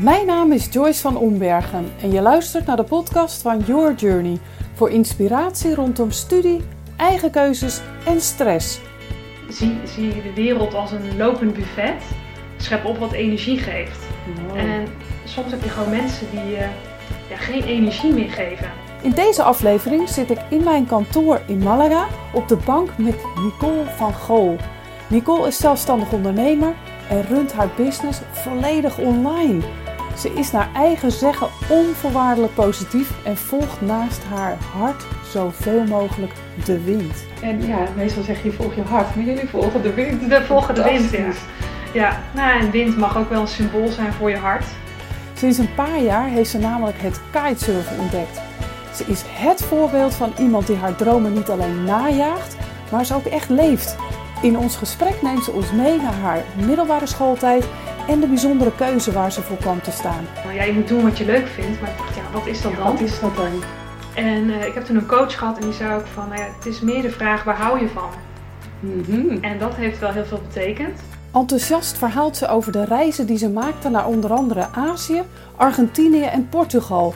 Mijn naam is Joyce van Ombergen en je luistert naar de podcast van Your Journey voor inspiratie rondom studie, eigen keuzes en stress. Zie, zie je de wereld als een lopend buffet. Schep op wat energie geeft. En soms heb je gewoon mensen die je ja, geen energie meer geven. In deze aflevering zit ik in mijn kantoor in Malaga op de bank met Nicole van Gool. Nicole is zelfstandig ondernemer en runt haar business volledig online. Ze is naar eigen zeggen onvoorwaardelijk positief en volgt naast haar hart zoveel mogelijk de wind. En ja, meestal zeg je volg je hart, maar jullie volgen de wind. We volgen de wind, ja. Ja, nou, en wind mag ook wel een symbool zijn voor je hart. Sinds een paar jaar heeft ze namelijk het kitesurfen ontdekt. Ze is het voorbeeld van iemand die haar dromen niet alleen najaagt, maar ze ook echt leeft. In ons gesprek neemt ze ons mee naar haar middelbare schooltijd en de bijzondere keuze waar ze voor kwam te staan. Nou, ja, je moet doen wat je leuk vindt, maar ik dacht, ja, wat is dat dan? Wat is dat dan? En eh, ik heb toen een coach gehad en die zei ook van, nou ja, het is meer de vraag, waar hou je van? Mhm. En dat heeft wel heel veel betekend. Enthousiast verhaalt ze over de reizen die ze maakte naar onder andere Azië, Argentinië en Portugal.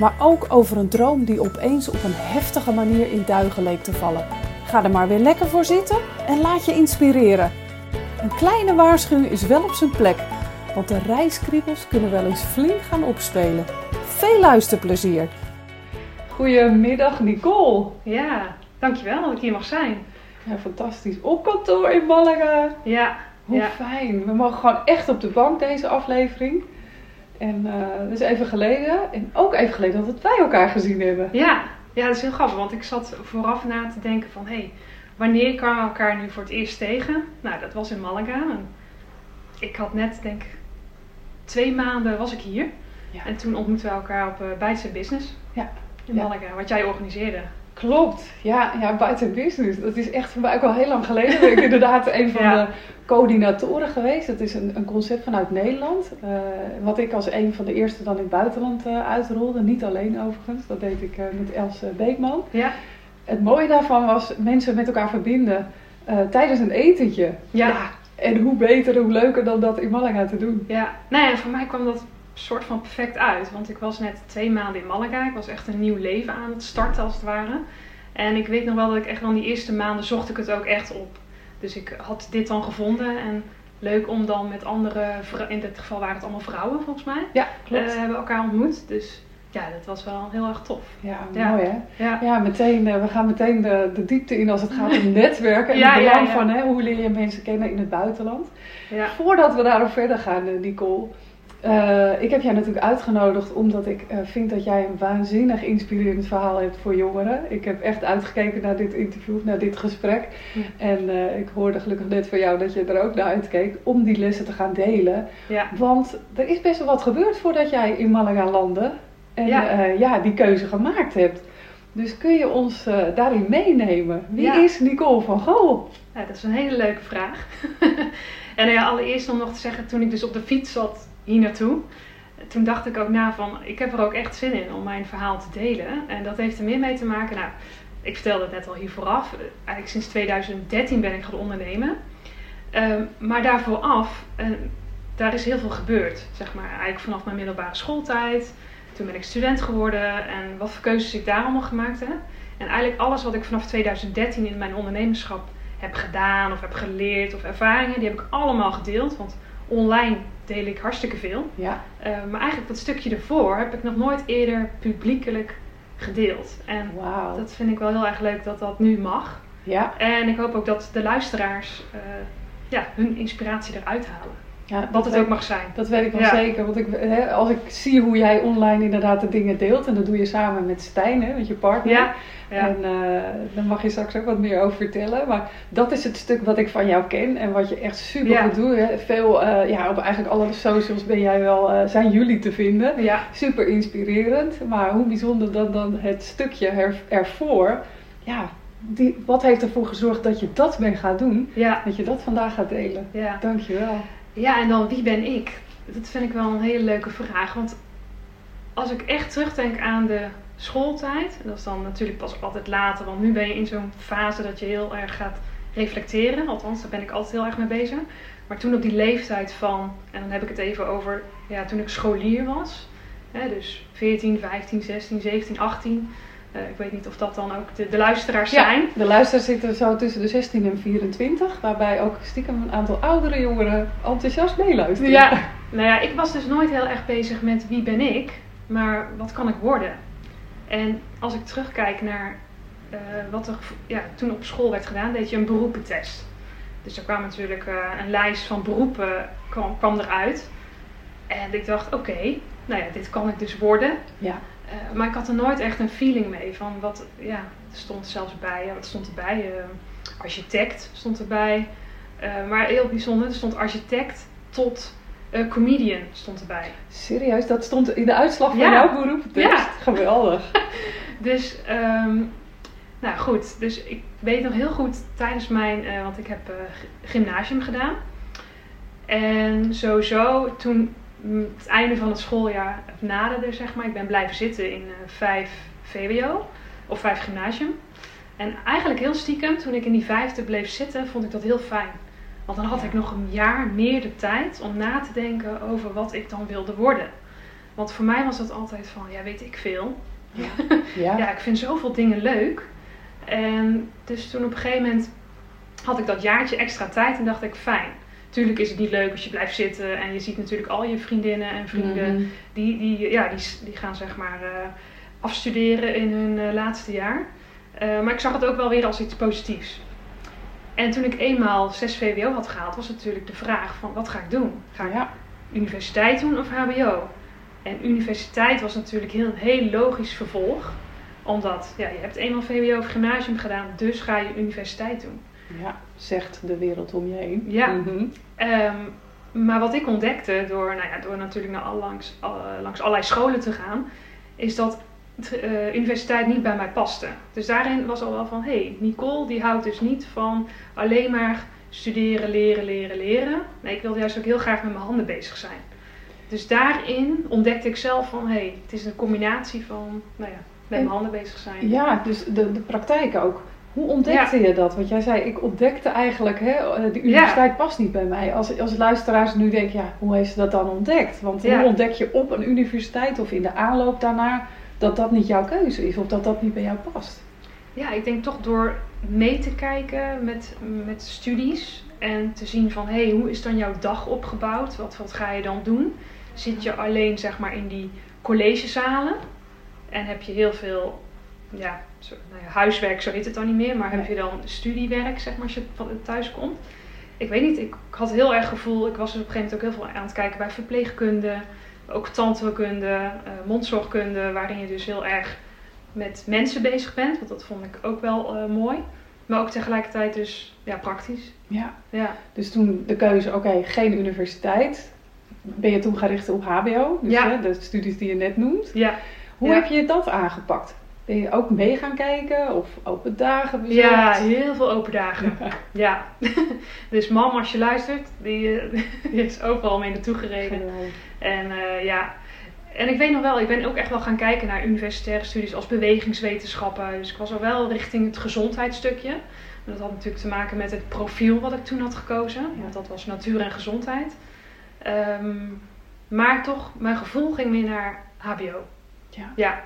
Maar ook over een droom die opeens op een heftige manier in duigen leek te vallen. Ga er maar weer lekker voor zitten en laat je inspireren. Een kleine waarschuwing is wel op zijn plek, want de reiskriebels kunnen wel eens flink gaan opspelen. Veel luisterplezier! Goedemiddag Nicole. Ja, dankjewel dat ik hier mag zijn. Ja, fantastisch. Op kantoor in Malaga. Ja, Hoe Ja. fijn. We mogen gewoon echt op de bank deze aflevering. En eh dat is even geleden. En ook even geleden dat wij elkaar gezien hebben. Ja, ja, dat is heel grappig, want ik zat vooraf na te denken van, hé, hey, wanneer kwamen we elkaar nu voor het eerst tegen? Nou, dat was in Malaga. En ik had net, denk ik, twee maanden was ik hier. Ja. En toen ontmoetten we elkaar op uh, Bijtse Business Ja. in Ja. Malaga, wat jij organiseerde. Klopt. Ja, ja, buiten business. Dat is echt voor mij ook al heel lang geleden. ben ik inderdaad een van Ja. de coördinatoren geweest. Dat is een, een concept vanuit Nederland. eh, wat ik als een van de eerste dan in het buitenland eh, uitrolde. Niet alleen overigens. Dat deed ik eh, met Els eh, Beekman. Ja, Het mooie daarvan was mensen met elkaar verbinden eh, tijdens een etentje. ja, En hoe beter, hoe leuker dan dat in Malaga te doen. ja. Nou ja, voor mij kwam dat soort van perfect uit. Want ik was net twee maanden in Malaga. Ik was echt een nieuw leven aan het starten als het ware. En ik weet nog wel dat ik echt in die eerste maanden zocht ik het ook echt op. Dus ik had dit dan gevonden en leuk om dan met andere, in dit geval waren het allemaal vrouwen volgens mij, Ja, eh, klopt. hebben elkaar ontmoet. Dus ja, dat was wel heel erg tof. ja, ja. mooi hè? Ja, Ja, meteen, eh, we gaan meteen de, de diepte in als het gaat om netwerken. En Ja, het belang van hè, hoe leer je mensen kennen in het buitenland. ja. Voordat we daarop verder gaan, eh, Nicole. eh, ik heb jij natuurlijk uitgenodigd omdat ik vind dat jij een waanzinnig inspirerend verhaal hebt voor jongeren. Ik heb echt uitgekeken naar dit interview, naar dit gesprek. Ja. En ik hoorde gelukkig net van jou dat je er ook naar uitkeek om die lessen te gaan delen. ja. Want er is best wel wat gebeurd voordat jij in Malaga landde. En Ja. ja, ja die keuze gemaakt hebt. Dus kun je ons eh, daarin meenemen? Wie Ja. is Nicole van Gool? Ja, dat is een hele leuke vraag. en nou ja, allereerst om nog te zeggen, toen ik dus op de fiets zat hier naartoe, toen dacht ik ook na van, ik heb er ook echt zin in om mijn verhaal te delen. En dat heeft er meer mee te maken, nou, ik vertelde het net al hier vooraf, eigenlijk sinds 2013 ben ik gaan ondernemen. Ehm, maar daarvoor af, eh, daar is heel veel gebeurd, zeg maar, eigenlijk vanaf mijn middelbare schooltijd. Toen ben ik student geworden en wat voor keuzes ik daar allemaal gemaakt heb. En eigenlijk alles wat ik vanaf 2013 in mijn ondernemerschap heb gedaan of heb geleerd of ervaringen, die heb ik allemaal gedeeld. Want online deel ik hartstikke veel. Ja, Eh, maar eigenlijk dat stukje ervoor heb ik nog nooit eerder publiekelijk gedeeld. En wauw. dat vind ik wel heel erg leuk dat dat nu mag. Ja, En ik hoop ook dat de luisteraars eh, ja, hun inspiratie eruit halen. Ja, Wat dat het ook mag zijn. Dat weet ik wel Ja. zeker. Want ik, hè, als ik zie hoe jij online inderdaad de dingen deelt, en dat doe je samen met Stijn, hè, met je partner. Ja, ja. En eh, daar mag je straks ook wat meer over vertellen. Maar dat is het stuk wat ik van jou ken en wat je echt super goed doet. Hè. Veel, eh, ja, op eigenlijk alle socials ben jij wel, eh, zijn jullie te vinden. ja. Super inspirerend. Maar hoe bijzonder dan, dan het stukje er, ervoor. Ja, die, wat heeft ervoor gezorgd dat je dat bent gaan doen? ja, Dat je dat vandaag gaat delen. ja. Dankjewel. Ja, en dan wie ben ik? Dat vind ik wel een hele leuke vraag. Want als ik echt terugdenk aan de schooltijd, dat is dan natuurlijk pas altijd later, want nu ben je in zo'n fase dat je heel erg gaat reflecteren. Althans, daar ben ik altijd heel erg mee bezig. Maar Maar toen op die leeftijd van, en dan heb ik het even over ja, toen ik scholier was. Hè, dus 14, 15, 16, 17, 18. Uh, ik weet niet of dat dan ook de, de luisteraars Ja, zijn. de luisteraars zitten zo tussen de 16 en 24, waarbij ook stiekem een aantal oudere jongeren enthousiast meeluisteren. Ja, nou ja, ik was dus nooit heel erg bezig met wie ben ik, maar wat kan ik worden. En als ik terugkijk naar eh, wat er ja, toen op school werd gedaan, deed je een beroepentest. Dus er kwam natuurlijk eh, een lijst van beroepen kwam, kwam eruit. En ik dacht, oké, nou ja, dit kan ik dus worden. Ja. Eh, maar ik had er nooit echt een feeling mee van wat, ja, er stond zelfs bij, ja, wat stond erbij? Eh, architect stond erbij. Eh, maar heel bijzonder, er stond architect tot comedian stond erbij. Serieus, dat stond in de uitslag van Ja. jouw beroep. Ja. Geweldig. Dus, ehm, nou goed, dus ik weet nog heel goed tijdens mijn, want ik heb gymnasium gedaan. En sowieso toen het einde van het schooljaar naderde, zeg maar, ik ben blijven zitten in eh, vijf VWO of vijf gymnasium. En eigenlijk heel stiekem, toen ik in die vijfde bleef zitten, vond ik dat heel fijn. Want dan had Ja. ik nog een jaar meer de tijd om na te denken over wat ik dan wilde worden. Want voor mij was dat altijd van, ja weet ik veel. Ja. Ja, ik vind zoveel dingen leuk. En dus toen op een gegeven moment had ik dat jaartje extra tijd en dacht ik, fijn. Tuurlijk is het niet leuk als je blijft zitten en je ziet natuurlijk al je vriendinnen en vrienden Mhm. die, die, ja, die, die gaan zeg maar eh, afstuderen in hun eh, laatste jaar. Eh, maar ik zag het ook wel weer als iets positiefs. En toen ik eenmaal 6 VWO had gehaald, was natuurlijk de vraag van wat ga ik doen? Ga ik Ja. universiteit doen of HBO? En universiteit was natuurlijk heel, een heel logisch vervolg. Omdat ja, je hebt eenmaal VWO of gymnasium gedaan, dus ga je universiteit doen. ja, zegt de wereld om je heen. Ja. Mhm. Ehm, maar wat ik ontdekte door, nou ja, door natuurlijk naar al langs, al- langs allerlei scholen te gaan, is dat de eh, universiteit niet bij mij paste. Dus daarin was al wel van, hé, hey, Nicole die houdt dus niet van alleen maar studeren, leren, leren, leren. Nee, ik wilde juist ook heel graag met mijn handen bezig zijn. Dus daarin ontdekte ik zelf van, hé, hey, het is een combinatie van, nou ja, met En- mijn handen bezig zijn. Ja, dus de, de praktijk ook. Hoe ontdekte je dat? Want jij zei, ik ontdekte eigenlijk, hè, eh, de universiteit past niet bij mij. Als, als luisteraars nu denken, ja, hoe heeft ze dat dan ontdekt? Want Ja. hoe ontdek je op een universiteit of in de aanloop daarna dat dat niet jouw keuze is of dat dat niet bij jou past? Ja, ik denk toch door mee te kijken met, met studies en te zien van hé, hey, hoe is dan jouw dag opgebouwd? Wat, wat ga je dan doen? Zit je alleen zeg maar in die collegezalen en heb je heel veel ja, nou ja, huiswerk, zo heet het dan niet meer, maar heb je dan studiewerk zeg maar als je van thuis komt? Ik weet niet, ik had heel erg gevoel, ik was dus op een gegeven moment ook heel veel aan het kijken bij verpleegkunde, ook tandheelkunde, eh, mondzorgkunde, waarin je dus heel erg met mensen bezig bent. Want dat vond ik ook wel eh, mooi. Maar ook tegelijkertijd dus ja, praktisch. Ja, Ja, dus toen de keuze, oké, geen universiteit. Ben je toen gaan richten op HBO, dus Ja. hè, de studies die je net noemt. ja. Hoe Ja. heb je dat aangepakt? Ook mee gaan kijken of open dagen ja heel veel open dagen. Ja. dus mam, als je luistert, die, die is overal mee naartoe gereden. En eh, ja, en ik weet nog wel, ik ben ook echt wel gaan kijken naar universitaire studies als bewegingswetenschappen. Dus ik was al wel richting het gezondheidsstukje. Dat had natuurlijk te maken met het profiel wat ik toen had gekozen. Want dat was natuur en gezondheid. Ehm, maar toch, mijn gevoel ging meer naar HBO. Ja. Ja,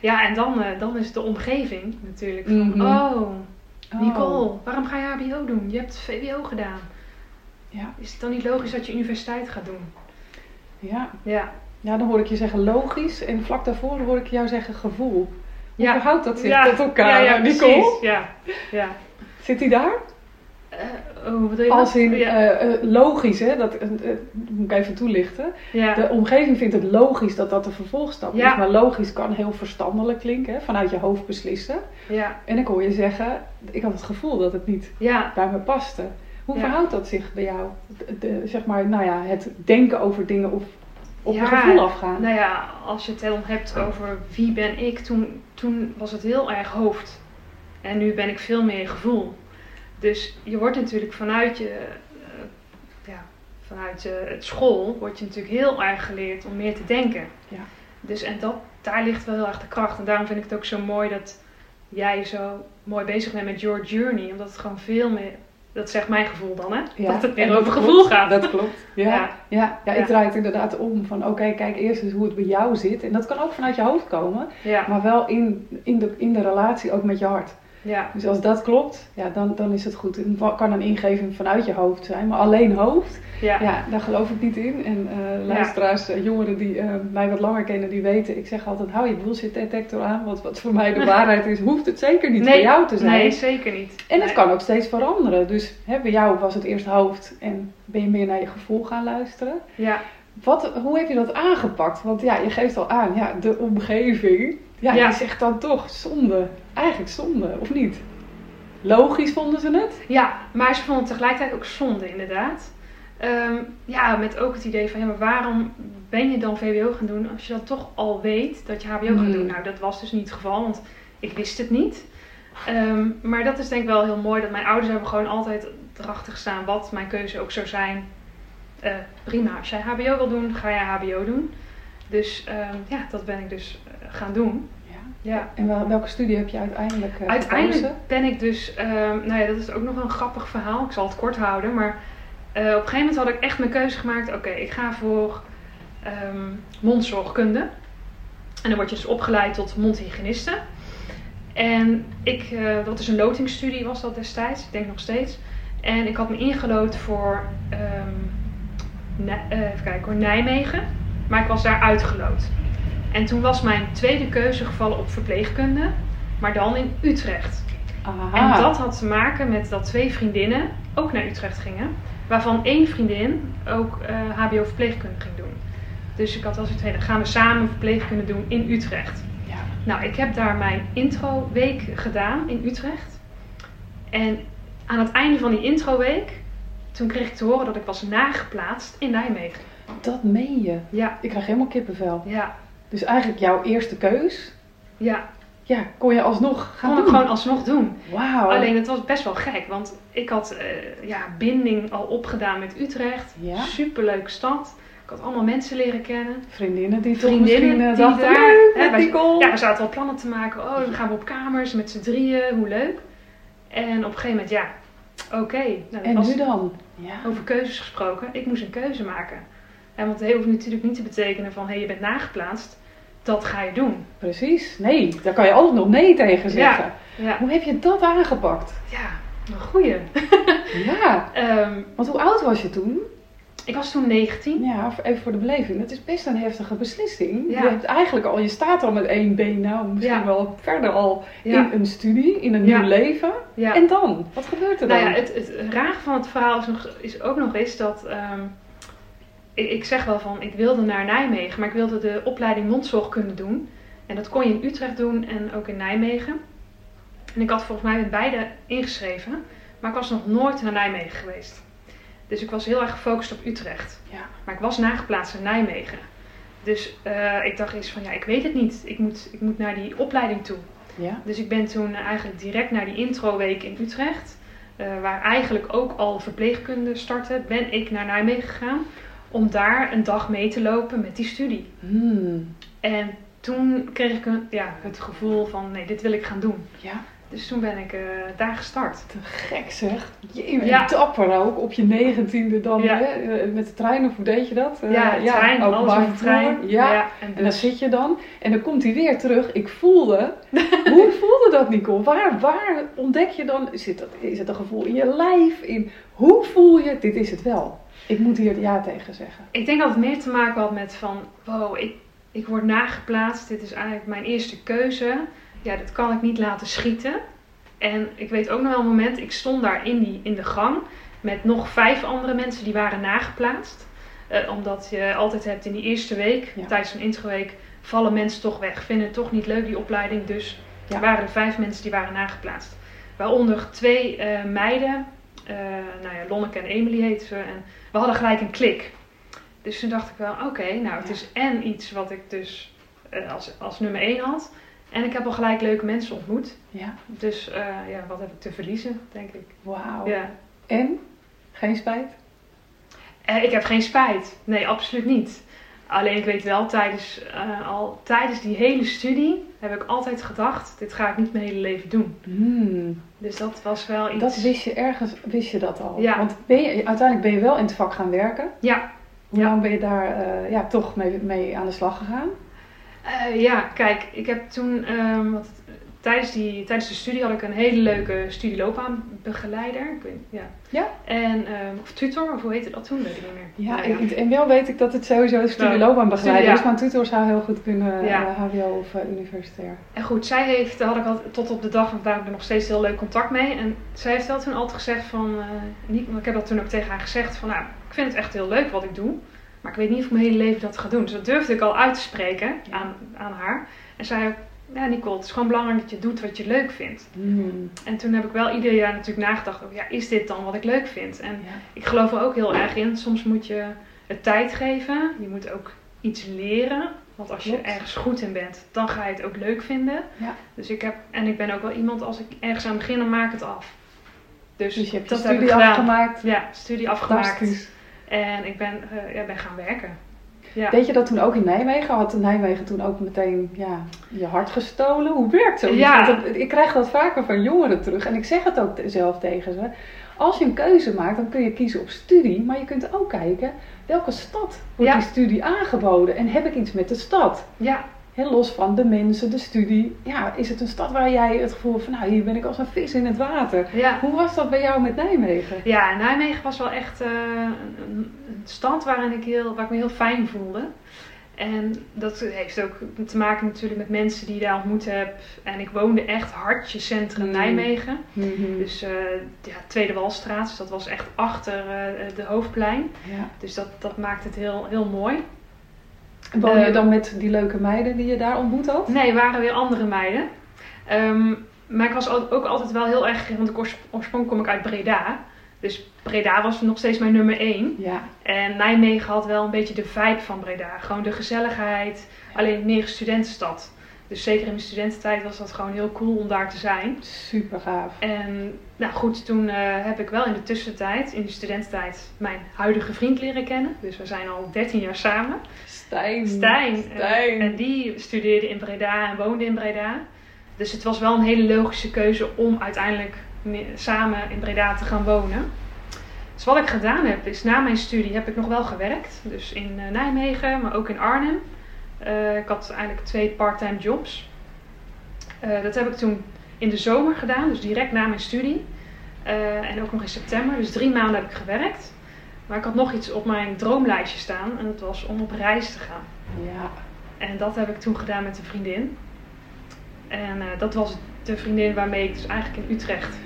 ja en dan, eh, dan is de omgeving natuurlijk van, Mhm. oh, Oh. Nicole, waarom ga je HBO doen? Je hebt VWO gedaan. Ja. Is het dan niet logisch dat je universiteit gaat doen? Ja. Ja, ja, dan hoor ik je zeggen logisch en vlak daarvoor hoor ik jou zeggen gevoel. Hoe Ja. verhoudt dat zich Ja. tot elkaar, ja, ja, Nicole? precies. Ja, ja. Zit hij daar? Eh, oh, Als dan? in ja. eh, eh, logisch, hè? Dat, moet ik even toelichten. ja. De omgeving vindt het logisch dat dat de vervolgstap Ja. is. Maar logisch kan heel verstandelijk klinken, hè? vanuit je hoofd beslissen. ja, En ik hoor je zeggen, ik had het gevoel dat het niet ja. bij me paste. Hoe Ja. verhoudt dat zich bij jou? De, de- zeg maar, nou ja, het denken over dingen of op je gevoel afgaan. Nou ja, als je het dan hebt over wie ben ik, toen, toen was het heel erg hoofd. En nu ben ik veel meer gevoel. Dus je wordt natuurlijk vanuit je, eh, ja, vanuit het school, word je natuurlijk heel erg geleerd om meer te denken. Ja. Dus en dat, daar ligt wel heel erg de kracht. En daarom vind ik het ook zo mooi dat jij zo mooi bezig bent met your journey. Omdat het gewoon veel meer Dat zegt mijn gevoel dan, hè? Ja, dat het en meer over klopt, gevoel gaat. Dat klopt. Ja, ja. Ja. ja, Ja. ik draai het inderdaad om van oké, kijk eerst eens hoe het bij jou zit. En dat kan ook vanuit je hoofd komen, Ja, maar wel in, in, de, in de relatie ook met je hart. Ja, Dus als dat klopt, ja, dan, dan is het goed. Het kan een ingeving vanuit je hoofd zijn, maar alleen hoofd, ja. ja, daar geloof ik niet in. En eh, luisteraars, eh, jongeren die eh, mij wat langer kennen, die weten, ik zeg altijd, hou je bullshit detector aan. Want wat voor mij de waarheid is, hoeft het zeker niet bij jou te zijn. Nee, zeker niet. En het Nee. kan ook steeds veranderen. Dus hè, bij jou was het eerst hoofd en ben je meer naar je gevoel gaan luisteren. Ja, Wat, hoe heb je dat aangepakt? Want ja, je geeft al aan, ja, de omgeving. Ja, Ja. die zegt dan toch zonde. Eigenlijk zonde, of niet? Logisch vonden ze het? ja, maar ze vonden het tegelijkertijd ook zonde, inderdaad. Ehm, ja, met ook het idee van, ja, maar waarom ben je dan VWO gaan doen als je dan toch al weet dat je HBO gaat Hmm. doen? Nou, dat was dus niet het geval, want ik wist het niet. Ehm, maar dat is denk ik wel heel mooi, dat mijn ouders hebben gewoon altijd erachter gestaan wat mijn keuze ook zou zijn. Eh, prima, als jij HBO wil doen, ga jij HBO doen. Dus ehm, ja, dat ben ik dus eh, gaan doen. Ja. Ja. En wel- welke studie heb je uiteindelijk eh, Uiteindelijk gekozen? ben ik dus, ehm, nou ja, dat is ook nog wel een grappig verhaal. Ik zal het kort houden, maar eh, op een gegeven moment had ik echt mijn keuze gemaakt. Oké, ik ga voor ehm, mondzorgkunde. En dan word je dus opgeleid tot mondhygiëniste. En ik, eh, dat is een lotingsstudie was dat destijds, ik denk nog steeds. En ik had me ingelood voor, even kijken hoor, Nijmegen. Maar ik was daar uitgeloot. En toen was mijn tweede keuze gevallen op verpleegkunde, maar dan in Utrecht. Aha. En dat had te maken met dat twee vriendinnen ook naar Utrecht gingen. Waarvan één vriendin ook eh, HBO verpleegkunde ging doen. Dus ik had als twee, dan gaan we samen verpleegkunde doen in Utrecht. Ja. Nou, ik heb daar mijn introweek gedaan in Utrecht. En aan het einde van die introweek, toen kreeg ik te horen dat ik was nageplaatst in Nijmegen. Dat meen je. Ja, Ik krijg helemaal kippenvel. ja, Dus eigenlijk jouw eerste keus, ja. ja, kon je alsnog gaan Kon ik doen. gewoon alsnog doen. Wauw. Alleen het was best wel gek, want ik had eh, ja, binding al opgedaan met Utrecht. Ja. Superleuke stad. Ik had allemaal mensen leren kennen. Vriendinnen die toch Vriendinnen misschien eh, die dachten, daar- leuk, hè, wij-. Ja, we zaten al plannen te maken. Oh, dan gaan we op kamers met z'n drieën. Hoe leuk. En op een gegeven moment, ja, oké. Nou, En was nu dan? Ja. over keuzes gesproken. Ik moest een keuze maken. En want het hoeft natuurlijk niet te betekenen van, hé, hey, je bent nageplaatst. Dat ga je doen. Precies. Nee, daar kan je altijd nog nee tegen zeggen. Ja, Hoe heb je dat aangepakt? ja een goeie. Ja, Ehm, want hoe oud was je toen? Ik was toen 19. Ja, even voor de beleving. Het is best een heftige beslissing. Ja. Je hebt eigenlijk al, je staat al met één been, nou misschien Ja. wel verder al Ja. in een studie, in een nieuw leven. En dan? Wat gebeurt er dan? Nou ja, het, het rare van het verhaal is, nog, is ook nog eens dat. ehm, ik, ik zeg wel van, ik wilde naar Nijmegen, maar ik wilde de opleiding mondzorgkunde doen. En dat kon je in Utrecht doen en ook in Nijmegen. En ik had volgens mij met beide ingeschreven, maar ik was nog nooit naar Nijmegen geweest. Dus ik was heel erg gefocust op Utrecht. Ja. Maar ik was nageplaatst in Nijmegen. Dus eh, ik dacht eens van, ja, ik weet het niet. Ik moet, ik moet naar die opleiding toe. Ja. Dus ik ben toen eigenlijk direct naar die introweek in Utrecht, eh, waar eigenlijk ook al verpleegkunde startte, ben ik naar Nijmegen gegaan om daar een dag mee te lopen met die studie. Hmm. En toen kreeg ik een, ja, het gevoel van nee, dit wil ik gaan doen. Ja, Dus toen ben ik eh, daar gestart. te gek zeg. Je Ja. dapper ook, op je negentiende dan. Ja. Hè? Eh, Met de trein, of hoe deed je dat? Eh, Ja, de trein, alles openbaar op de trein. Ja. en En dan dus, zit je dan en dan komt hij weer terug. Ik voelde. Hoe voelde dat, Nicole? Waar, waar ontdek je dan? Zit dat, is het een gevoel in je lijf? In, hoe voel je? Dit is het wel. Ik moet hier ja tegen zeggen. ik denk dat het meer te maken had met van, wow, ik, ik word nageplaatst. Dit is eigenlijk mijn eerste keuze. Ja, dat kan ik niet laten schieten. En ik weet ook nog wel een moment, ik stond daar in, die, in de gang met nog vijf andere mensen die waren nageplaatst. Eh, omdat je altijd hebt in die eerste week, Ja. tijdens zo'n introweek, vallen mensen toch weg. Vinden het toch niet leuk, die opleiding. Dus Ja. er waren er vijf mensen die waren nageplaatst. Waaronder twee eh, meiden, eh, nou ja, Lonneke en Emily heten ze. En we hadden gelijk een klik. Dus toen dacht ik wel, oké, nou het Ja. is en iets wat ik dus als, als nummer één had. En ik heb al gelijk leuke mensen ontmoet. Ja, Dus eh, ja, wat heb ik te verliezen, denk ik. wauw. Ja. En? Geen spijt? Eh, ik heb geen spijt. Nee, absoluut niet. Alleen ik weet wel, tijdens, uh, al tijdens die hele studie heb ik altijd gedacht, dit ga ik niet mijn hele leven doen. Hmm. Dus dat was wel iets... Dat wist je ergens, wist je dat al? Ja. Want ben je, uiteindelijk ben je wel in het vak gaan werken. Ja. Hoe Ja. lang ben je daar ja, toch mee, mee aan de slag gegaan? Uh, ja, kijk, ik heb toen, um, wat, tijdens, die, tijdens de studie had ik een hele leuke studieloopbaanbegeleider. Ik weet, ja. Ja? En, um, of tutor, of hoe heette dat toen? Weet ik niet meer. Ja, Nou ja. ik- en wel weet ik dat het sowieso studieloopbaanbegeleider Ja. is, maar een tutor zou heel goed kunnen, Ja. eh, HBO of eh, universitair. En goed, zij heeft, daar had ik al, tot op de dag van vandaag nog steeds heel leuk contact mee. En zij heeft wel toen altijd gezegd van, eh, niet, ik heb dat toen ook tegen haar gezegd van, nou, ik vind het echt heel leuk wat ik doe. Maar ik weet niet of ik mijn hele leven dat ga doen. Dus dat durfde ik al uit te spreken Ja. aan, aan haar. En zei ook, ja Nicole, het is gewoon belangrijk dat je doet wat je leuk vindt. Hmm. En toen heb ik wel ieder jaar natuurlijk nagedacht over, ja, is dit dan wat ik leuk vind? En Ja. ik geloof er ook heel erg in. Soms moet je het tijd geven. Je moet ook iets leren. Want als je ergens goed in bent, dan ga je het ook leuk vinden. Ja. Dus ik heb, en ik ben ook wel iemand, als ik ergens aan begin, dan maak het af. Dus, Dus je hebt heb ik studie gedaan. afgemaakt. Ja, studie afgemaakt. En ik ben, eh, ja, ben gaan werken. Ja. Deed je dat toen ook in Nijmegen? Had Nijmegen toen ook meteen ja, je hart gestolen? Hoe werkt zoiets? Ja. Want dat- ik krijg dat vaker van jongeren terug. En ik zeg het ook zelf tegen ze. Als je een keuze maakt, dan kun je kiezen op studie. Maar je kunt ook kijken, welke stad wordt Ja. die studie aangeboden? En heb ik iets met de stad? ja, Heel los van de mensen, de studie. Ja, is het een stad waar jij het gevoel van, nou hier ben ik als een vis in het water. ja. Hoe was dat bij jou met Nijmegen? Ja, Nijmegen was wel echt eh, een, stad waarin ik, heel, waar ik me heel fijn voelde. En dat heeft ook te maken natuurlijk met mensen die je daar ontmoet heb. En ik woonde echt hartje centrum Mm. Nijmegen. Mhm. Dus eh, ja, Tweede Walstraat, dus dat was echt achter eh, de hoofdplein. Ja. Dus dat, dat maakt het heel, heel mooi. En Woon je Ehm, dan met die leuke meiden die je daar ontmoet had? Nee, waren weer andere meiden. Ehm, maar ik was ook altijd wel heel erg, want ik oors- oorspronkelijk kom ik uit Breda. Dus Breda was nog steeds mijn nummer één. Ja. En Nijmegen had wel een beetje de vibe van Breda. Gewoon de gezelligheid. Alleen meer studentenstad. Dus zeker in mijn studententijd was dat gewoon heel cool om daar te zijn. Super gaaf. En nou goed, toen eh, heb ik wel in de tussentijd, in de studententijd, mijn huidige vriend leren kennen. Dus we zijn al 13 jaar samen. Stijn. Stijn. Stijn. En, en die studeerde in Breda en woonde in Breda. Dus het was wel een hele logische keuze om uiteindelijk me- samen in Breda te gaan wonen. Dus wat ik gedaan heb, is na mijn studie heb ik nog wel gewerkt. Dus in eh, Nijmegen, maar ook in Arnhem. Eh, ik had eigenlijk twee part-time jobs. Eh, dat heb ik toen in de zomer gedaan, dus direct na mijn studie. Eh, en ook nog in september, dus drie maanden heb ik gewerkt. Maar ik had nog iets op mijn droomlijstje staan en dat was om op reis te gaan. Ja. En dat heb ik toen gedaan met een vriendin. En dat was de vriendin waarmee ik dus eigenlijk in Utrecht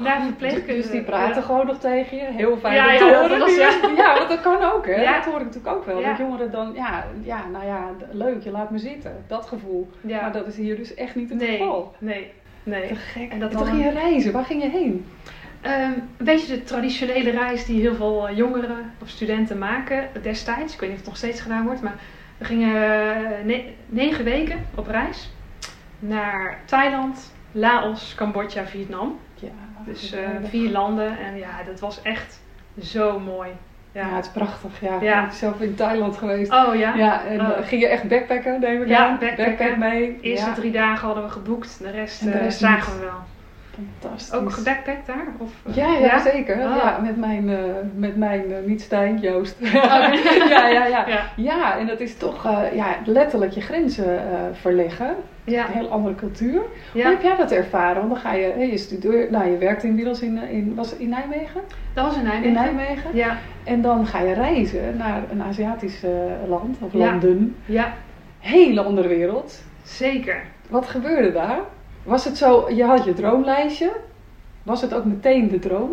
naar verpleegkunde... Dus die praten gewoon nog tegen je. Heel fijn Ja, dat horen. was- ja. ja, want dat kan ook hè. Ja. Dat hoor ik natuurlijk ook wel. Dat jongeren dan, ja, ja, nou ja, leuk, je laat me zitten. Dat gevoel. Ja. Maar dat is hier dus echt niet het nee, geval. nee, nee. Te gek. En dat dat dan- ging je reizen. Waar ging je heen? Ehm, een beetje de traditionele reis die heel veel eh, jongeren of studenten maken destijds. Ik weet niet of het nog steeds gedaan wordt, maar we gingen eh, ne- negen weken op reis naar Thailand, Laos, Cambodja, Vietnam. Dus eh, vier landen en ja, dat was echt zo mooi. ja. Ja. het is prachtig. Ja, Ja. ik ben zelf in Thailand geweest. Oh ja? Ja, en Oh. eh, ging je echt backpacken, neem ik Ja, backpacken. Backpack mee. De eerste ja. drie dagen hadden we geboekt, de rest, de eh, rest zagen niet. we wel. Fantastisch. Ook gebackpackt daar? Of, eh, Ja, ja, zeker. Ah. Ja, met mijn, eh, met mijn eh, niet Stijn, Joost. ja, ja, ja. Ja. Ja, en dat is toch ja, letterlijk je grenzen verleggen. Ja. Een heel andere cultuur. Hoe heb jij dat ervaren? Want dan ga je, hè, je studeert, nou je werkt inmiddels in, in, was in Nijmegen? dat was in Nijmegen. In Nijmegen. Ja, En dan ga je reizen naar een Aziatisch land, of landen. ja, Hele andere wereld. zeker. Wat gebeurde daar? Was het zo, je had je droomlijstje. Was het ook meteen de droom?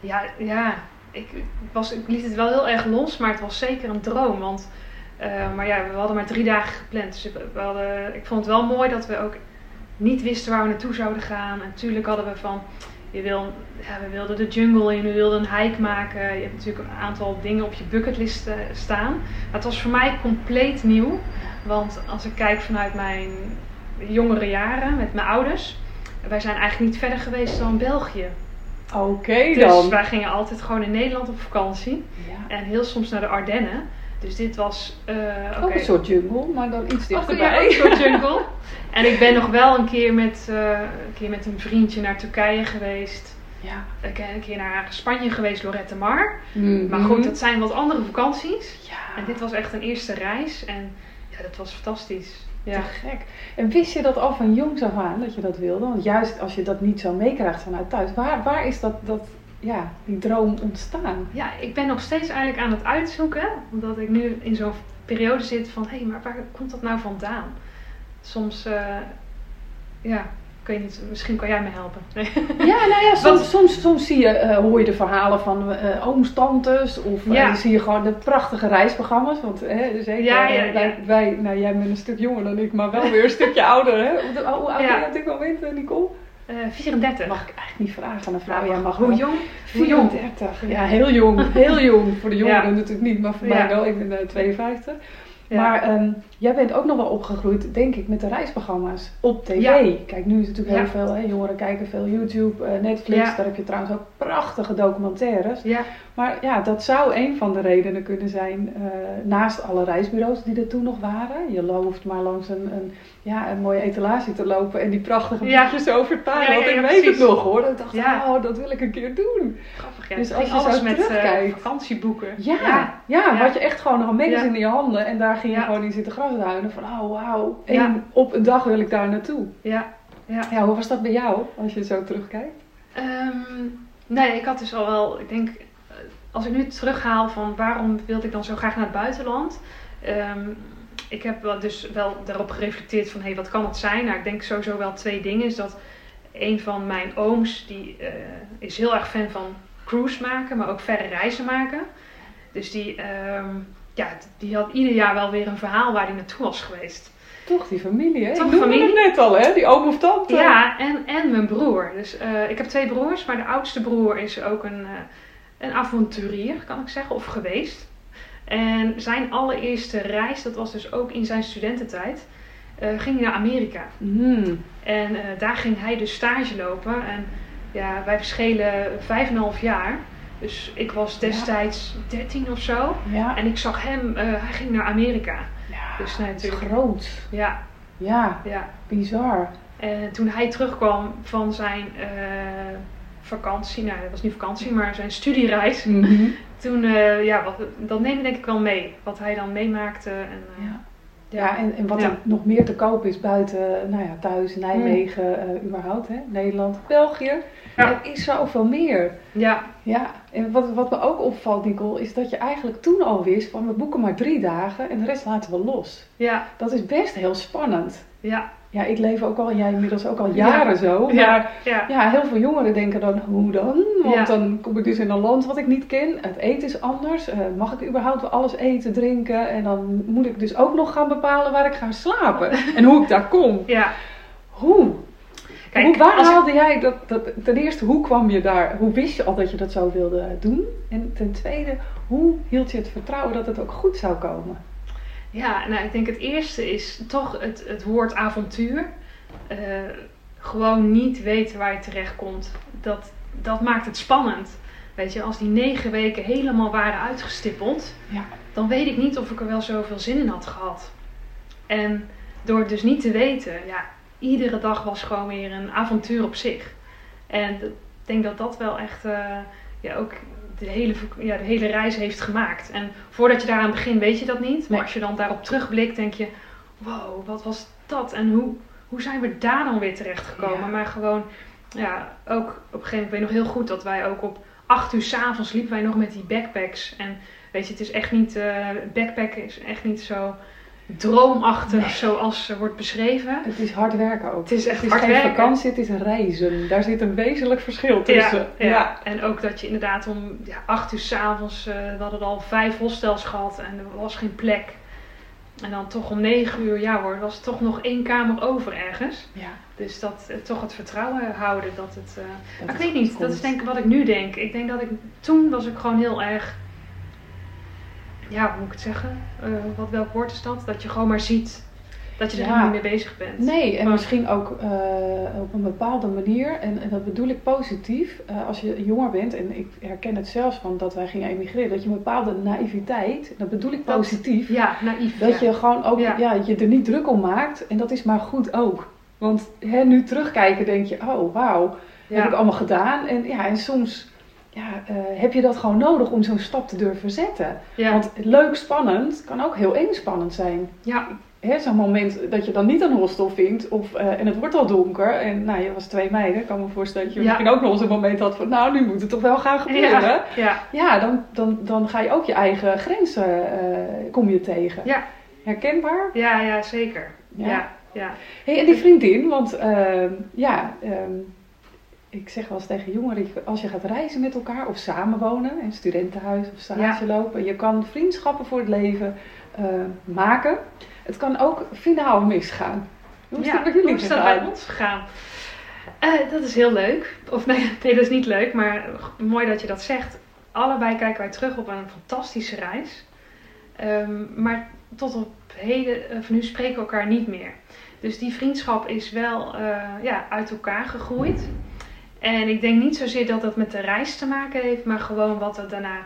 Ja, ja. Ik, was, ik liet het wel heel erg los, maar het was zeker een droom. Want, eh, maar ja, we hadden maar drie dagen gepland. Dus we hadden, ik vond het wel mooi dat we ook niet wisten waar we naartoe zouden gaan. En natuurlijk hadden we van, je wil, ja, we wilden de jungle in, we wilden een hike maken. Je hebt natuurlijk een aantal dingen op je bucketlist eh, staan. Maar het was voor mij compleet nieuw. Want als ik kijk vanuit mijn jongere jaren met mijn ouders. Wij zijn eigenlijk niet verder geweest dan België. Oké Dus dan. wij gingen altijd gewoon in Nederland op vakantie. Ja. En heel soms naar de Ardennen. Dus dit was... eh Ook een soort jungle, maar dan iets ja, dichterbij. ook een soort jungle. En ik ben nog wel een keer met, eh, een, keer met een vriendje naar Turkije geweest. Ja. Ik ben een keer naar Spanje geweest, Lorette Mar. Mhm. Maar goed, dat zijn wat andere vakanties. Ja, En dit was echt een eerste reis. En ja, dat was fantastisch. Ja. te gek. En wist je dat al van jongs af aan dat je dat wilde? Want juist als je dat niet zo meekrijgt vanuit thuis, waar, waar is dat, dat, ja, die droom ontstaan? ja, ik ben nog steeds eigenlijk aan het uitzoeken. Omdat ik nu in zo'n periode zit van... Hé, hey, maar waar komt dat nou vandaan? Soms, eh, ja, ik weet niet. Misschien kan jij me helpen. Nee. Ja, nou ja, soms, soms, soms zie je, eh, hoor je de verhalen van eh ooms, tantes. Of eh, zie je gewoon de prachtige reisprogramma's. Want zeker, Ja, ja, eh, wij, nou jij bent een stuk jonger dan ik, maar wel weer een stukje ouder. Hè? Hoe hoe oud ben je op dit moment, Nicole? Eh 34. Mag ik eigenlijk niet vragen aan een vrouw? Nou, Ja, mag Hoe jong? Hoe jong? 34. Ja, heel jong. Heel jong. Voor de jongeren natuurlijk niet, maar voor mij wel. Ik ben eh, 52. Ja. Maar ehm, jij bent ook nog wel opgegroeid, denk ik, met de reisprogramma's op tv. Ja. Kijk, nu is het natuurlijk heel veel, hè, jongeren kijken veel YouTube, eh, Netflix. Daar heb je trouwens ook prachtige documentaires. Maar ja, dat zou een van de redenen kunnen zijn, eh, naast alle reisbureaus die er toen nog waren. Je hoeft maar langs een, een, ja, een mooie etalage te lopen en die prachtige boekjes over ja, ja, ik weet het nog hoor. Ik dacht, oh, dat wil ik een keer doen. grappig. Ja. Dus Het als je alles zo met eh, terugkijkt. vakantieboeken. Ja, Ja. had je echt gewoon nog een magazine in je handen en daar ging je gewoon in zitten van oh wauw, en Ja. op een dag wil ik daar naartoe. Ja, ja. Ja, hoe was dat bij jou als je zo terugkijkt? Ehm, nee, ik had dus al wel, ik denk, eh, als ik nu terughaal van waarom wilde ik dan zo graag naar het buitenland. Ehm, ik heb wel dus wel daarop gereflecteerd van, hé, hey, wat kan het zijn? Nou, ik denk sowieso wel twee dingen. Is dat een van mijn ooms, die eh, is heel erg fan van cruise maken, maar ook verre reizen maken. Dus die, ehm, ja, die had ieder jaar wel weer een verhaal waar hij naartoe was geweest. Toch die familie, hè? Toch ik familie? het net al, hè? Die oom of tante. Ja, en, en mijn broer. Dus eh, ik heb twee broers, maar de oudste broer is ook een, eh, een avonturier, kan ik zeggen, of geweest. En zijn allereerste reis, dat was dus ook in zijn studententijd, eh, ging hij naar Amerika. Hmm. En eh, daar ging hij dus stage lopen. En ja, wij verschillen vijf en een half jaar. Dus ik was destijds 13 of zo. En ik zag hem, eh, hij ging naar Amerika. ja, Dus natuurlijk. groot. Ja, Ja, ja. bizar. En toen hij terugkwam van zijn eh, vakantie, nou dat was niet vakantie, maar zijn studiereis. Mhm. Toen, eh, ja, wat, dat neem je denk ik wel mee. Wat hij dan meemaakte. En, Ja. Ja, en, en wat Ja. er nog meer te koop is buiten, nou ja, thuis, Nijmegen, eh, überhaupt, hè? Nederland, België. Ja. Er is zoveel meer. ja, Ja, en wat, wat me ook opvalt, Nicole, is dat je eigenlijk toen al wist van we boeken maar drie dagen en de rest laten we los. ja, Dat is best heel spannend. ja, Ja, ik leef ook al, jij inmiddels ook al jaren zo. Ja. Maar ja, ja, heel veel jongeren denken dan, hoe dan? Want dan kom ik dus in een land wat ik niet ken. Het eten is anders. Eh, mag ik überhaupt wel alles eten, drinken? En dan moet ik dus ook nog gaan bepalen waar ik ga slapen. en hoe ik daar kom. ja. Hoe? Kijk, hoe, waar ik- haalde jij dat, dat? Ten eerste, hoe kwam je daar? Hoe wist je al dat je dat zo wilde doen? En ten tweede, hoe hield je het vertrouwen dat het ook goed zou komen? Ja, nou, ik denk het eerste is toch het, het woord avontuur. Eh, gewoon niet weten waar je terecht komt. Dat, dat maakt het spannend. Weet je, als die negen weken helemaal waren uitgestippeld, Ja. dan weet ik niet of ik er wel zoveel zin in had gehad. En door het dus niet te weten, ja, iedere dag was gewoon weer een avontuur op zich. En ik denk dat dat wel echt eh, ja, ook de hele, ja, de hele reis heeft gemaakt. En voordat je daaraan begint, weet je dat niet. Maar als je dan daarop terugblikt, denk je: wow, wat was dat? En hoe, hoe zijn we daar dan weer terecht gekomen? Ja. Maar gewoon, ja, ook op een gegeven moment, ik weet nog heel goed dat wij ook op acht uur s'avonds liepen wij nog met die backpacks. En weet je, het is echt niet, eh backpacken is echt niet zo droomachtig Nee. zoals er wordt beschreven. Het is hard werken ook. Het is echt het is hard geen werken. vakantie, het is reizen. Daar zit een wezenlijk verschil tussen. Ja, ja. en ook dat je inderdaad om ja, acht uur s'avonds, uh, we hadden al vijf hostels gehad en er was geen plek. En dan toch om negen uur, ja hoor, er was toch nog één kamer over ergens. Ja, Dus dat eh, toch het vertrouwen houden dat het... eh, dat ik weet niet, dat is denk ik wat ik nu denk. Ik denk dat ik, toen was ik gewoon heel erg, ja hoe moet ik het zeggen? Eh, wat, welk woord is dat? Dat je gewoon maar ziet dat je er Ja. helemaal niet mee bezig bent. Nee, en Maar- misschien ook eh, op een bepaalde manier, en, en dat bedoel ik positief, eh, als je jonger bent, en ik herken het zelfs van dat wij gingen emigreren, dat je een bepaalde naïviteit, dat bedoel ik Dat- positief, Ja, naïef. dat ja. je gewoon ook Ja. ja. je er niet druk om maakt, en dat is maar goed ook. Want hè, nu terugkijken denk je, oh wauw, heb ik allemaal gedaan. En, ja, en soms ja, eh, heb je dat gewoon nodig om zo'n stap te durven zetten. Ja. Want leuk, spannend, kan ook heel eenspannend zijn ja, hè, zo'n moment dat je dan niet een hostel vindt of, eh, en het wordt al donker en nou, je was twee meiden, ik kan me voorstellen dat je Ja. misschien ook nog een moment had van nou, nu moet het toch wel gaan gebeuren. Ja, ja, ja. dan, dan, dan ga je ook je eigen grenzen eh, kom je tegen. Ja. Herkenbaar? ja, ja, zeker. Ja, ja. Hey, en die vriendin, want ehm, ja, ehm, ik zeg wel eens tegen jongeren, als je gaat reizen met elkaar of samenwonen, in studentenhuis of stage lopen, je kan vriendschappen voor het leven eh, maken. Het kan ook finaal misgaan. Hoe is Ja, dat bij jullie hoe is dat bij ons gegaan? Eh, dat is heel leuk. Of nee, nee, dat is niet leuk, maar mooi dat je dat zegt. Allebei kijken wij terug op een fantastische reis. Ehm, maar tot op heden, of nu spreken we elkaar niet meer. Dus die vriendschap is wel eh, ja, uit elkaar gegroeid. En ik denk niet zozeer dat dat met de reis te maken heeft, maar gewoon wat er daarna,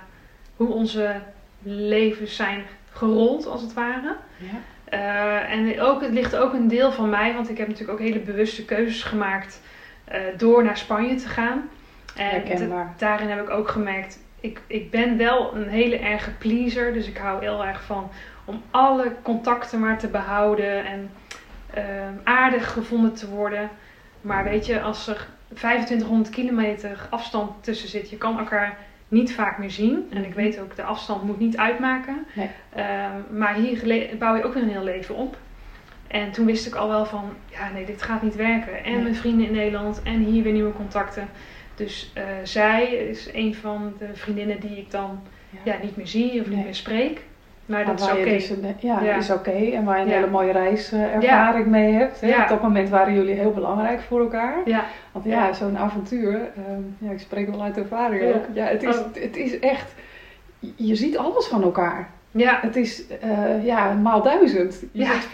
hoe onze levens zijn gerold als het ware. Ja. Eh, en ook, het ligt ook een deel van mij, want ik heb natuurlijk ook hele bewuste keuzes gemaakt eh, door naar Spanje te gaan. En daarin heb ik ook gemerkt, ik, ik ben wel een hele erge pleaser, dus ik hou heel erg van om alle contacten maar te behouden en eh, aardig gevonden te worden. Maar weet je, als er 2500 kilometer afstand tussen zit, je kan elkaar niet vaak meer zien. En ik weet ook, de afstand moet niet uitmaken. Nee. Ehm, maar hier bouw je ook weer een heel leven op. En toen wist ik al wel van, ja nee, dit gaat niet werken. En Nee. mijn vrienden in Nederland en hier weer nieuwe contacten. Dus eh, zij is een van de vriendinnen die ik dan Ja. ja, niet meer zie of Nee. niet meer spreek. Maar dat is oké. dus een, ja, Ja. is oké. En waar je een Ja. hele mooie reiservaring mee hebt. Hè? Ja. Op dat moment waren jullie heel belangrijk voor elkaar. Ja, Want ja, Ja. zo'n avontuur, ehm, ja, ik spreek wel uit ervaring Ja. ook. Ja, het is, Oh. het is echt, je ziet alles van elkaar. Ja, Het is eh, ja, maal duizend. Je Ja. zit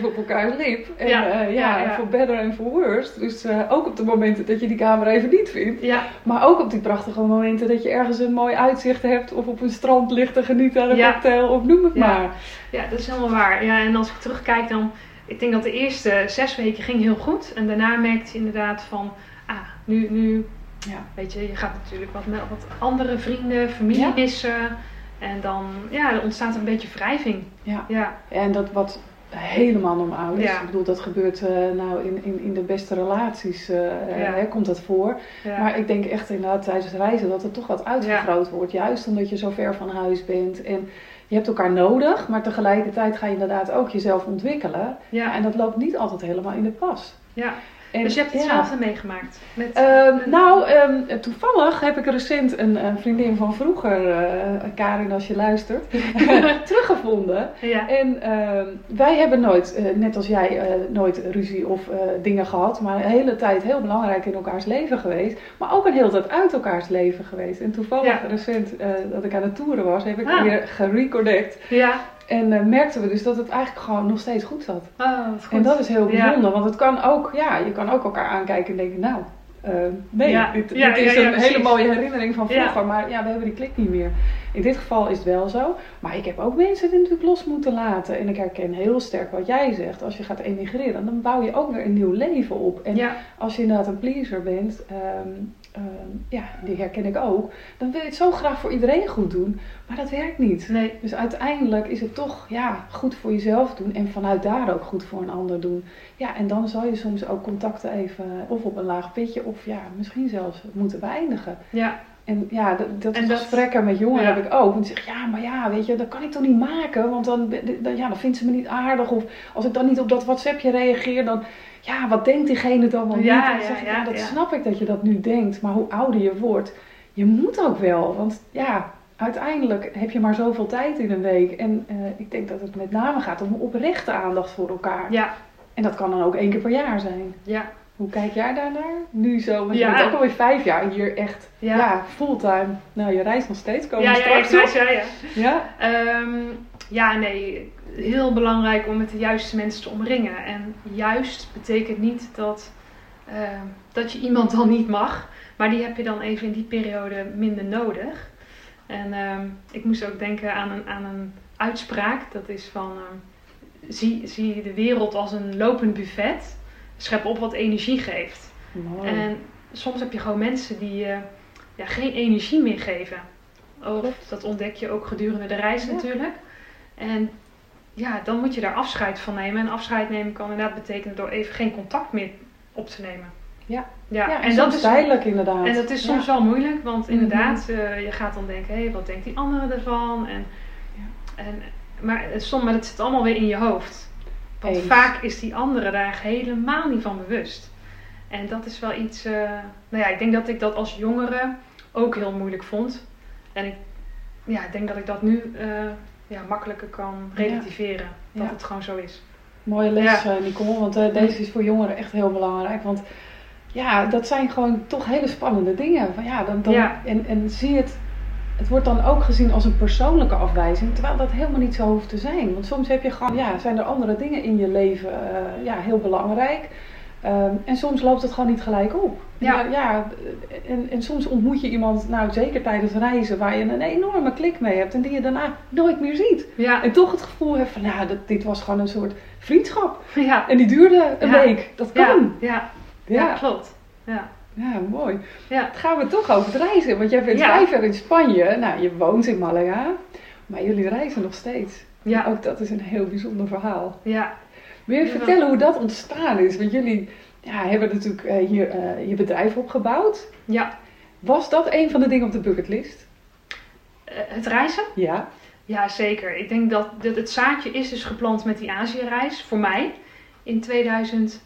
24-7 op elkaars lip. En Ja. ja, ja, voor better en voor worst. Dus eh, ook op de momenten dat je die camera even niet vindt. ja, Maar ook op die prachtige momenten dat je ergens een mooi uitzicht hebt. Of op een strand ligt te genieten aan een cocktail. Of noem het maar. ja, dat is helemaal waar. Ja, en als ik terugkijk dan, ik denk dat de eerste zes weken ging heel goed. En daarna merkte je inderdaad van, ah, nu, nu Ja. weet je, je gaat natuurlijk wat, met wat andere vrienden, familie Ja. missen. En dan, ja, er ontstaat een beetje wrijving. Ja. Ja, En dat wat helemaal normaal is. Ja. Ik bedoel, dat gebeurt eh, nou in, in, in de beste relaties. Ja. hè, komt dat voor. ja, Maar ik denk echt inderdaad tijdens het reizen dat het toch wat uitvergroot wordt. Juist omdat je zo ver van huis bent. En je hebt elkaar nodig, maar tegelijkertijd ga je inderdaad ook jezelf ontwikkelen. En dat loopt niet altijd helemaal in de pas. ja. En, Dus je hebt ja. hetzelfde meegemaakt? Met, Ehm, nou, ehm, toevallig heb ik recent een, een vriendin van vroeger, eh, Karin als je luistert, teruggevonden. ja, En ehm, wij hebben nooit, eh, net als jij, eh, nooit ruzie of dingen gehad, maar een hele tijd heel belangrijk in elkaars leven geweest. Maar ook een hele tijd uit elkaars leven geweest. En toevallig Ja. recent dat ik aan het toeren was, heb ik Ah. weer gereconnect. ja. En eh, merkten we dus dat het eigenlijk gewoon nog steeds goed zat. Oh, goed. En dat is heel Ja. bijzonder, want het kan ook, ja, je kan ook elkaar aankijken en denken, nou, eh, nee, Ja. dit, is ja, een hele mooie herinnering van vroeger, maar ja, we hebben die klik niet meer. In dit geval is het wel zo, maar ik heb ook mensen die natuurlijk los moeten laten. En ik herken heel sterk wat jij zegt, als je gaat emigreren, dan bouw je ook weer een nieuw leven op. En als je inderdaad een pleaser bent, ehm, ehm, ja, die herken ik ook, dan wil je het zo graag voor iedereen goed doen, maar dat werkt niet. nee. Dus uiteindelijk is het toch ja, goed voor jezelf doen en vanuit daar ook goed voor een ander doen. Ja, en dan zal je soms ook contacten even of op een laag pitje of ja, misschien zelfs moeten beëindigen. Ja, En ja, dat, dat, En dat- gesprekken met jongeren ja. heb ik ook. Want ze zeggen, ja, maar ja, weet je, dat kan ik toch niet maken, want dan, dan, ja, dan vindt ze me niet aardig. Of als ik dan niet op dat WhatsAppje reageer, dan, ja, wat denkt diegene dan wel Ja, niet? En dan ja, zeg ik, ja, dat snap ik dat je dat nu denkt, maar hoe ouder je wordt, je moet ook wel. Want ja, uiteindelijk heb je maar zoveel tijd in een week. En eh, ik denk dat het met name gaat om oprechte aandacht voor elkaar. ja, En dat kan dan ook één keer per jaar zijn. ja, Hoe kijk jij daarnaar? Nu zo, want Ja. je bent ook alweer vijf jaar hier echt ja. ja. fulltime. Nou, je reist nog steeds, komen Ja, ja, straks op. weet, ja, ja. Ja, Ehm, ja, nee, heel belangrijk om met de juiste mensen te omringen. En juist betekent niet dat, eh, dat je iemand dan niet mag. Maar die heb je dan even in die periode minder nodig. En ehm, ik moest ook denken aan een, aan een uitspraak. Dat is van, ehm, zie, zie de wereld als een lopend buffet. Schep op wat energie geeft. Mooi. En soms heb je gewoon mensen die je ja, geen energie meer geven. Of Klopt. dat ontdek je ook gedurende de reis Ja. natuurlijk. En ja, dan moet je daar afscheid van nemen. En afscheid nemen kan inderdaad betekenen door even geen contact meer op te nemen. Ja. ja, ja, en, en, dat is, tijdelijk inderdaad. en dat is soms Ja. wel moeilijk, want Mhm. inderdaad, eh, je gaat dan denken, hé, wat denkt die andere ervan? En, en, maar, soms, maar het zit allemaal weer in je hoofd. Want vaak is die andere daar helemaal niet van bewust. En dat is wel iets, eh, nou ja, ik denk dat ik dat als jongere ook heel moeilijk vond. En ik, ja, ik denk dat ik dat nu eh, ja, makkelijker kan relativeren. Dat Ja. het gewoon zo is. Mooie les, Ja. eh, Nicole. Want deze is voor jongeren echt heel belangrijk. Want ja, dat zijn gewoon toch hele spannende dingen. Van, ja, dan, dan. En, en zie het. Het wordt dan ook gezien als een persoonlijke afwijzing, terwijl dat helemaal niet zo hoeft te zijn. Want soms heb je gewoon, ja, zijn er andere dingen in je leven eh, ja, heel belangrijk. Ehm, en soms loopt het gewoon niet gelijk op. Ja. En, ja, en, en soms ontmoet je iemand, nou zeker tijdens reizen, waar je een enorme klik mee hebt en die je daarna nooit meer ziet. Ja, En toch het gevoel hebt van, ja, dat, dit was gewoon een soort vriendschap. ja, En die duurde een week. Dat kan. ja, ja, Ja, klopt. Ja, ja mooi. ja. Dan gaan we toch over het reizen. Want jij bent Ja. vijf jaar in Spanje. Nou, je woont in Malaga. Maar jullie reizen nog steeds. Ja. En ook dat is een heel bijzonder verhaal. ja. Wil je Ja. vertellen hoe dat ontstaan is? Want jullie ja, hebben natuurlijk eh, hier eh, je bedrijf opgebouwd. ja. Was dat een van de dingen op de bucketlist? Eh, het reizen? Ja. Ja, zeker. Ik denk dat, dat het zaadje is dus geplant met die Aziëreis voor mij. In 2009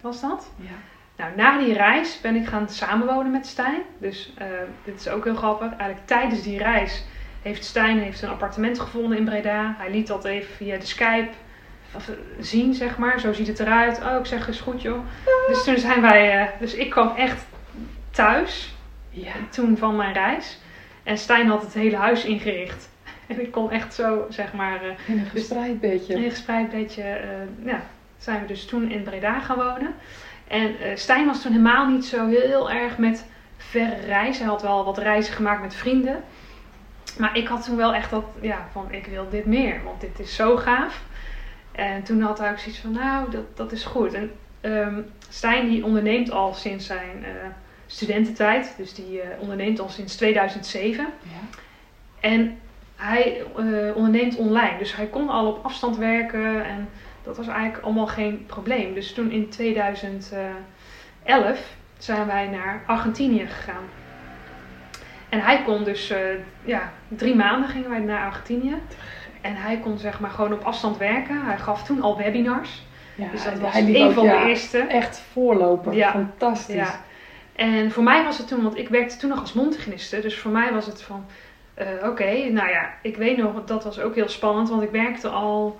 was dat. ja. Nou, na die reis ben ik gaan samenwonen met Stijn. Dus eh, dit is ook heel grappig. Eigenlijk tijdens die reis heeft Stijn heeft een appartement gevonden in Breda. Hij liet dat even via de Skype of, eh, zien, zeg maar. Zo ziet het eruit. Oh, ik zeg, is goed joh. Dus toen zijn wij... eh, dus ik kwam echt thuis Ja. toen van mijn reis. En Stijn had het hele huis ingericht. En ik kon echt zo, zeg maar, In een gespreid bedje. een gespreid beetje, ja, zijn we dus toen in Breda gaan wonen. En eh, Stijn was toen helemaal niet zo heel erg met verre reizen. Hij had wel wat reizen gemaakt met vrienden. Maar ik had toen wel echt dat, ja, van ik wil dit meer, want dit is zo gaaf. En toen had hij ook zoiets van, nou, dat, dat is goed. En ehm, Stijn die onderneemt al sinds zijn eh, studententijd. Dus die eh, onderneemt al sinds 2007. Ja. En hij eh, onderneemt online. Dus hij kon al op afstand werken en dat was eigenlijk allemaal geen probleem. Dus toen in 2011 zijn wij naar Argentinië gegaan. En hij kon dus, eh, ja, drie maanden gingen wij naar Argentinië. En hij kon zeg maar gewoon op afstand werken. Hij gaf toen al webinars. Ja, Dus dat hij was een van ja, de eerste. Echt voorloper. Ja. Fantastisch. Ja. En voor mij was het toen, want ik werkte toen nog als mondhygiëniste. Dus voor mij was het van, eh, oké, nou ja, ik weet nog, dat was ook heel spannend. Want ik werkte al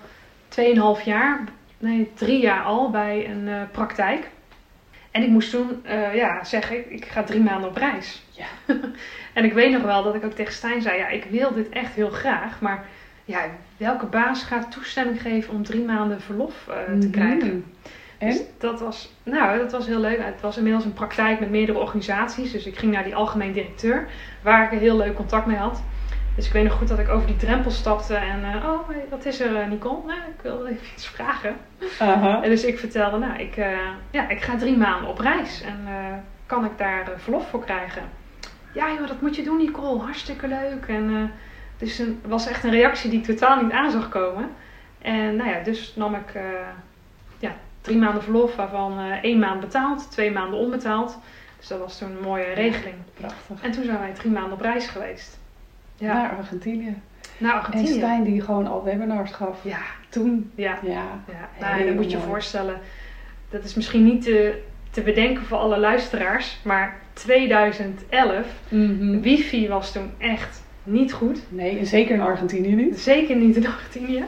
2,5 jaar, nee, drie jaar al bij een eh, praktijk. En ik moest toen eh, ja, zeggen, ik, ik ga drie maanden op reis. Ja. en ik weet nog wel dat ik ook tegen Stijn zei, ja, ik wil dit echt heel graag. Maar ja, welke baas gaat toestemming geven om drie maanden verlof eh, te Mhm. krijgen? En? Dus dat was, nou, dat was heel leuk. Het was inmiddels een praktijk met meerdere organisaties. Dus ik ging naar die algemeen directeur, waar ik een heel leuk contact mee had. Dus ik weet nog goed dat ik over die drempel stapte en, eh, oh, wat is er, eh, Nicole? Nou, ik wil even iets vragen. En dus ik vertelde, nou, ik, eh, ja, ik ga drie maanden op reis en kan ik daar verlof voor krijgen? Ja, joh, dat moet je doen, Nicole. Hartstikke leuk. En, dus het was echt een reactie die ik totaal niet aan zag komen. En nou ja, dus nam ik ja, drie maanden verlof, waarvan één maand betaald, twee maanden onbetaald. Dus dat was toen een mooie regeling. Prachtig. En toen zijn wij drie maanden op reis geweest. Ja, Naar Argentinië. naar En Argentinië. Stijn die gewoon al webinars gaf. Ja, Toen. ja. Ja. Ja, nou, en dan moet je mooi. voorstellen, dat is misschien niet te, te bedenken voor alle luisteraars, maar 2011, Mhm. wifi was toen echt niet goed. Nee, en zeker in Argentinië niet. Zeker niet in Argentinië.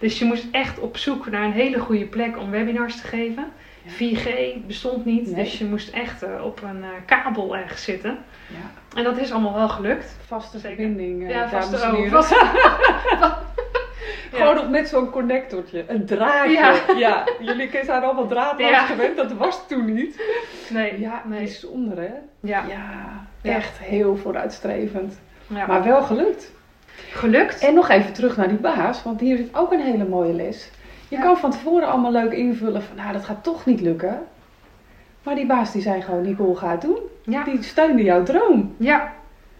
Dus je moest echt op zoek naar een hele goede plek om webinars te geven. Ja. 4G bestond niet, Nee. dus je moest echt eh, op een eh, kabel ergens zitten. Ja. En dat is allemaal wel gelukt. Vaste verbinding, eh, Ja, dames vast en ook. heren. Vast- Gewoon nog met zo'n connectortje. Een draadje. Ja. Ja. Jullie zijn allemaal draadloos Ja. gewend. Dat was toen niet. Nee, Ja, nee. bijzonder hè? Ja. Ja, echt heel vooruitstrevend. Maar wel gelukt. Gelukt. En nog even terug naar die baas, want hier zit ook een hele mooie les. Je Ja. kan van tevoren allemaal leuk invullen van, nou dat gaat toch niet lukken. Maar die baas die zei gewoon, Nicole ga het doen. Ja. Die steunde jouw droom. Ja.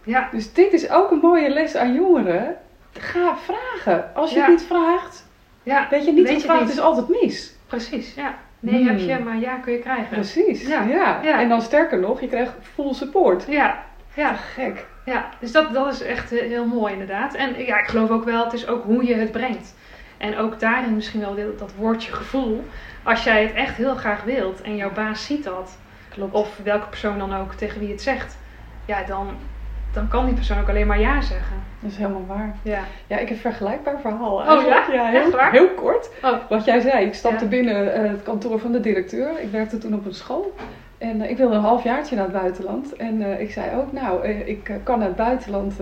Ja. Dus dit is ook een mooie les aan jongeren. Ga vragen. Als je Ja. het niet vraagt, Ja. weet je niet Weet gevraagd niet. is altijd mis. Precies. Ja. Nee Hmm. heb je, maar ja kun je krijgen. Precies. Ja. Ja. Ja. En dan sterker nog, je krijgt full support. Ja. Ja. Gek. Ja, dus dat, dat is echt eh, heel mooi inderdaad. En ja, ik geloof ook wel, het is ook hoe je het brengt. En ook daarin misschien wel dat, woordje gevoel. Als jij het echt heel graag wilt en jouw baas ziet dat, Klopt. of welke persoon dan ook tegen wie het zegt, ja, dan, dan kan die persoon ook alleen maar ja zeggen. Dat is helemaal waar. Ja. Ja, ik heb een vergelijkbaar verhaal. Oh, ja? heel, Echt waar? heel kort. Oh. Wat jij zei, ik stapte Ja. binnen eh, het kantoor van de directeur. Ik werkte toen op een school. En eh, ik wilde een halfjaartje naar het buitenland. En eh, ik zei ook, nou, ik kan naar het buitenland.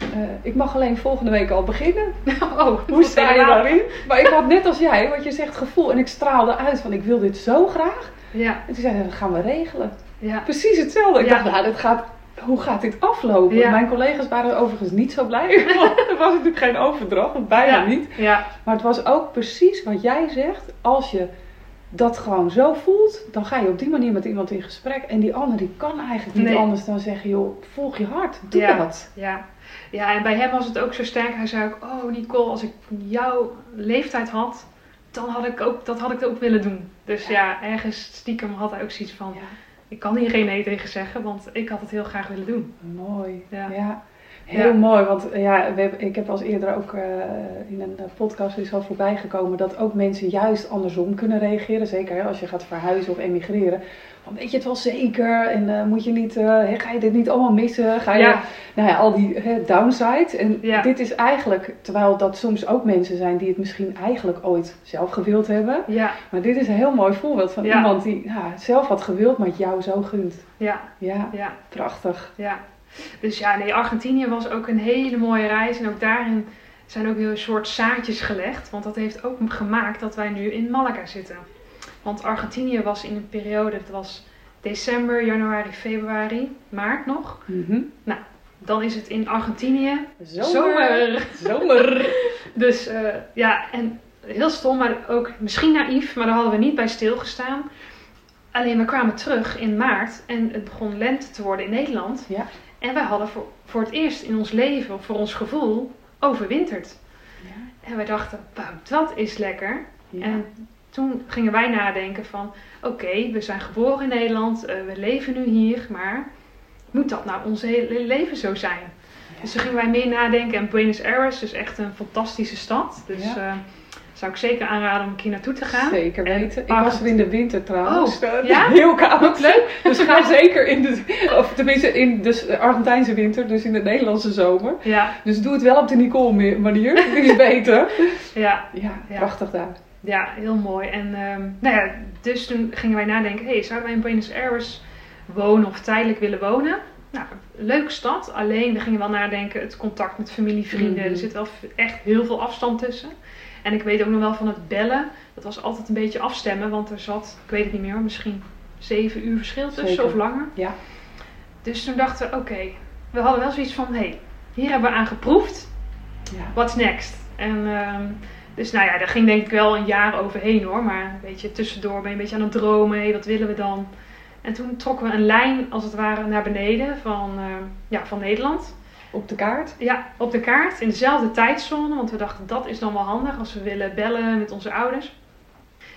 Eh, ik mag alleen volgende week al beginnen. Oh, Hoe sta je daarin? Maar ik had net als jij, wat je zegt, gevoel. En ik straalde uit van, ik wil dit zo graag. Ja, En toen zei hij, dat gaan we regelen. ja, Precies hetzelfde. Ik Ja. dacht, nou, dit gaat, hoe gaat dit aflopen? Ja. Mijn collega's waren overigens niet zo blij. Want er was natuurlijk geen overdracht, bijna niet. ja, Maar het was ook precies wat jij zegt. Als je dat gewoon zo voelt, dan ga je op die manier met iemand in gesprek. En die ander die kan eigenlijk niet Nee. anders dan zeggen, joh, volg je hart. Doe Ja. dat. ja. Ja, en bij hem was het ook zo sterk. Hij zei ook, oh Nicole, als ik jouw leeftijd had, dan had ik ook, dat had ik ook willen doen. Dus ja, ergens stiekem had hij ook zoiets van, Ja, ik kan hier geen nee tegen zeggen, want ik had het heel graag willen doen. mooi. Ja. Heel mooi, want eh, ja, ik heb als eerder ook eh, in een eh, podcast is al voorbij gekomen dat ook mensen juist andersom kunnen reageren. Zeker hè, als je gaat verhuizen of emigreren. Van, weet je het wel zeker? En moet je niet, ga je dit niet allemaal missen? Ga je, Ja, nou ja, al die hè, downsides. En Ja. dit is eigenlijk, terwijl dat soms ook mensen zijn die het misschien eigenlijk ooit zelf gewild hebben. ja, Maar dit is een heel mooi voorbeeld van iemand die zelf had gewild, maar het jou zo gunt. ja, Ja, ja. prachtig. Ja, dus ja, nee, Argentinië was ook een hele mooie reis. En ook daarin zijn ook weer een soort zaadjes gelegd. Want dat heeft ook gemaakt dat wij nu in Malaga zitten. Want Argentinië was in een periode, het was december, januari, februari, maart nog. Mhm. Dan is het in Argentinië Zomer. Zomer. Dus eh, ja, en heel stom, maar ook misschien naïef, maar daar hadden we niet bij stilgestaan. Alleen we kwamen terug in maart en het begon lente te worden in Nederland. Ja. En wij hadden voor, voor het eerst in ons leven, of voor ons gevoel, overwinterd. Ja. En wij dachten, wauw, dat is lekker. Ja. En toen gingen wij nadenken van, oké, we zijn geboren in Nederland, eh, we leven nu hier, maar moet dat nou ons hele leven zo zijn? Dus toen gingen wij meer nadenken. En Buenos Aires is echt een fantastische stad. Dus Ja. eh, zou ik zeker aanraden om een keer naartoe te gaan. Zeker En weten. Ik Argent- was er in de winter trouwens. Oh, Eh, ja? Heel koud. Leuk. Dus ga zeker in de, of tenminste in de Argentijnse winter, dus in de Nederlandse zomer. Ja, Dus doe het wel op de Nicole manier. Die is beter. ja, Ja, Ja. prachtig daar. ja, heel mooi. En ehm, nou ja, dus toen gingen wij nadenken, hey, zouden wij in Buenos Aires wonen of tijdelijk willen wonen? Nou, leuke stad. Alleen we gingen wel nadenken, het contact met familie, vrienden. Mhm. Er zit wel echt heel veel afstand tussen. En ik weet ook nog wel van het bellen. Dat was altijd een beetje afstemmen, want er zat, ik weet het niet meer, misschien zeven uur verschil tussen Zeker. of langer. Ja. Dus toen dachten we, oké, we hadden wel zoiets van, hé, hey, hier hebben we aan geproefd. Ja. What's next? En ehm, dus nou ja, daar ging denk ik wel een jaar overheen hoor. Maar een beetje tussendoor ben je een beetje aan het dromen. Hé, wat willen we dan? En toen trokken we een lijn als het ware naar beneden van, ehm, ja, van Nederland. Op de kaart. Ja, op de kaart in dezelfde tijdzone. Want we dachten dat is dan wel handig als we willen bellen met onze ouders.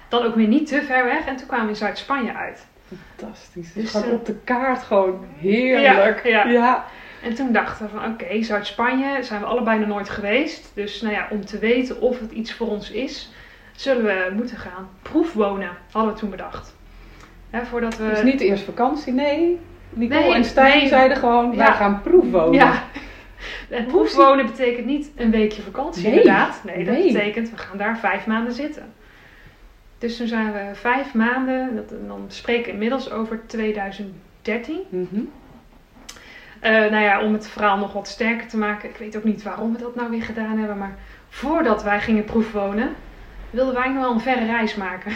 Dan ook weer niet te ver weg. En toen kwamen we in Zuid-Spanje uit. Fantastisch. Dus, Dus eh, op de kaart gewoon heerlijk. Ja, ja. ja. En toen dachten we van oké, Zuid-Spanje zijn we allebei nog nooit geweest. Dus nou ja, om te weten of het iets voor ons is, zullen we moeten gaan proefwonen, hadden we toen bedacht. Hè, voordat we... Dus niet eerst vakantie, nee. Nicole Nee, en Stijn nee. zeiden gewoon, Ja. wij gaan proefwonen. Ja. En proefwonen betekent niet een weekje vakantie Nee, inderdaad. Nee, dat betekent we gaan daar vijf maanden zitten. Dus toen zijn we vijf maanden, dat, dan spreken we inmiddels over 2013. Mhm. Eh, nou ja, om het verhaal nog wat sterker te maken. Ik weet ook niet waarom we dat nou weer gedaan hebben. Maar voordat wij gingen proefwonen, wilden wij nog wel een verre reis maken.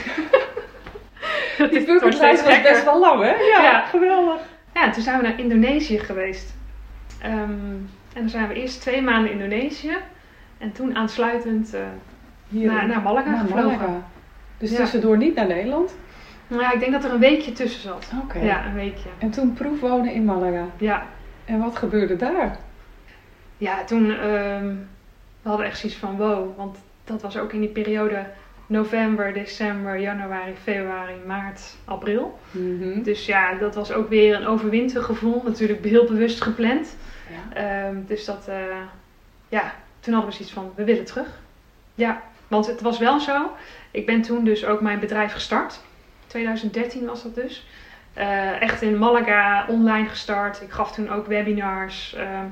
Die bucketlijst was best wel lang, hè? Ja, Ja. geweldig. Ja, toen zijn we naar Indonesië geweest. Ehm, en dan zijn we eerst twee maanden in Indonesië. En toen aansluitend eh, Hier naar, Malaga naar gevlogen. Malaga. Dus Ja. tussendoor niet naar Nederland? Nou ja, ik denk dat er een weekje tussen zat. Oké. Ja, een weekje. En toen proefwonen in Malaga. Ja, En wat gebeurde daar? ja toen ehm we hadden echt zoiets van wow. Want dat was ook in die periode november, december, januari, februari, maart, april. Mhm. Dus ja, dat was ook weer een overwintergevoel. Natuurlijk heel bewust gepland. Ja. Ehm, dus dat, eh, ja, toen hadden we zoiets van, we willen terug. Ja, want het was wel zo. Ik ben toen dus ook mijn bedrijf gestart. 2013 was dat dus. Eh, echt in Malaga online gestart. Ik gaf toen ook webinars. ehm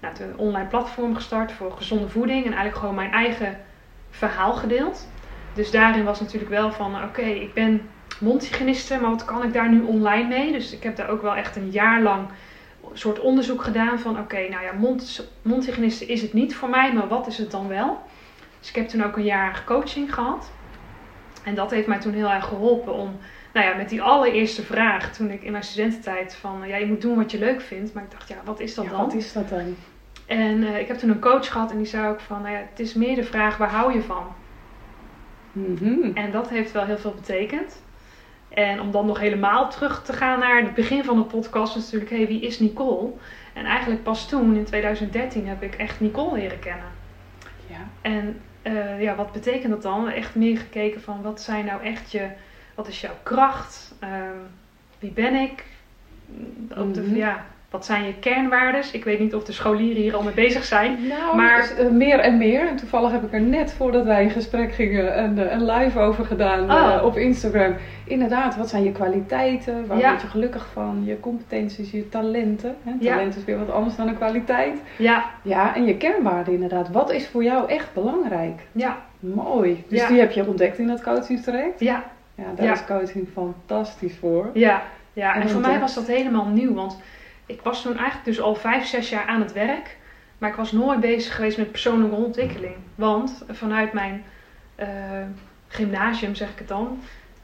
nou, toen een online platform gestart voor gezonde voeding. En eigenlijk gewoon mijn eigen verhaal gedeeld. Dus daarin was natuurlijk wel van, oké, ik ben mondhygiëniste, maar wat kan ik daar nu online mee? Dus ik heb daar ook wel echt een jaar lang een soort onderzoek gedaan van, oké, nou ja, mond, mondhygiëniste is het niet voor mij, maar wat is het dan wel? Dus ik heb toen ook een jaar coaching gehad. En dat heeft mij toen heel erg geholpen om, nou ja, met die allereerste vraag, toen ik in mijn studententijd van, ja, je moet doen wat je leuk vindt. Maar ik dacht, ja, wat is dat Ja, dan? wat is dat dan? En eh, ik heb toen een coach gehad en die zei ook van, nou ja, het is meer de vraag, waar hou je van? Mhm. En dat heeft wel heel veel betekend. En om dan nog helemaal terug te gaan naar het begin van de podcast, was natuurlijk, hé, hey, wie is Nicole? En eigenlijk pas toen, in 2013, heb ik echt Nicole leren kennen. Ja. En eh, ja, wat betekent dat dan? Echt meer gekeken van, wat zijn nou echt je, wat is jouw kracht? Ehm, wie ben ik? Ook de, Mhm. ja, wat zijn je kernwaardes? Ik weet niet of de scholieren hier al mee bezig zijn. Nou, Maar- dus, eh, meer en meer. En toevallig heb ik er net voordat wij in gesprek gingen een, eh, een live over gedaan eh, Oh. op Instagram. Inderdaad, wat zijn je kwaliteiten? Waar Ja. word je gelukkig van? Je competenties, je talenten. Hè? Ja. Talent is weer wat anders dan een kwaliteit. Ja, Ja, en je kernwaarden inderdaad. Wat is voor jou echt belangrijk? ja, Mooi. Dus Ja. die heb je ontdekt in dat coachingstraject. ja, Ja, daar is coaching fantastisch voor. Ja, ja. En en voor mij was dat helemaal nieuw. Want ik was toen eigenlijk dus al vijf, zes jaar aan het werk. Maar ik was nooit bezig geweest met persoonlijke ontwikkeling. Want vanuit mijn eh, gymnasium, zeg ik het dan,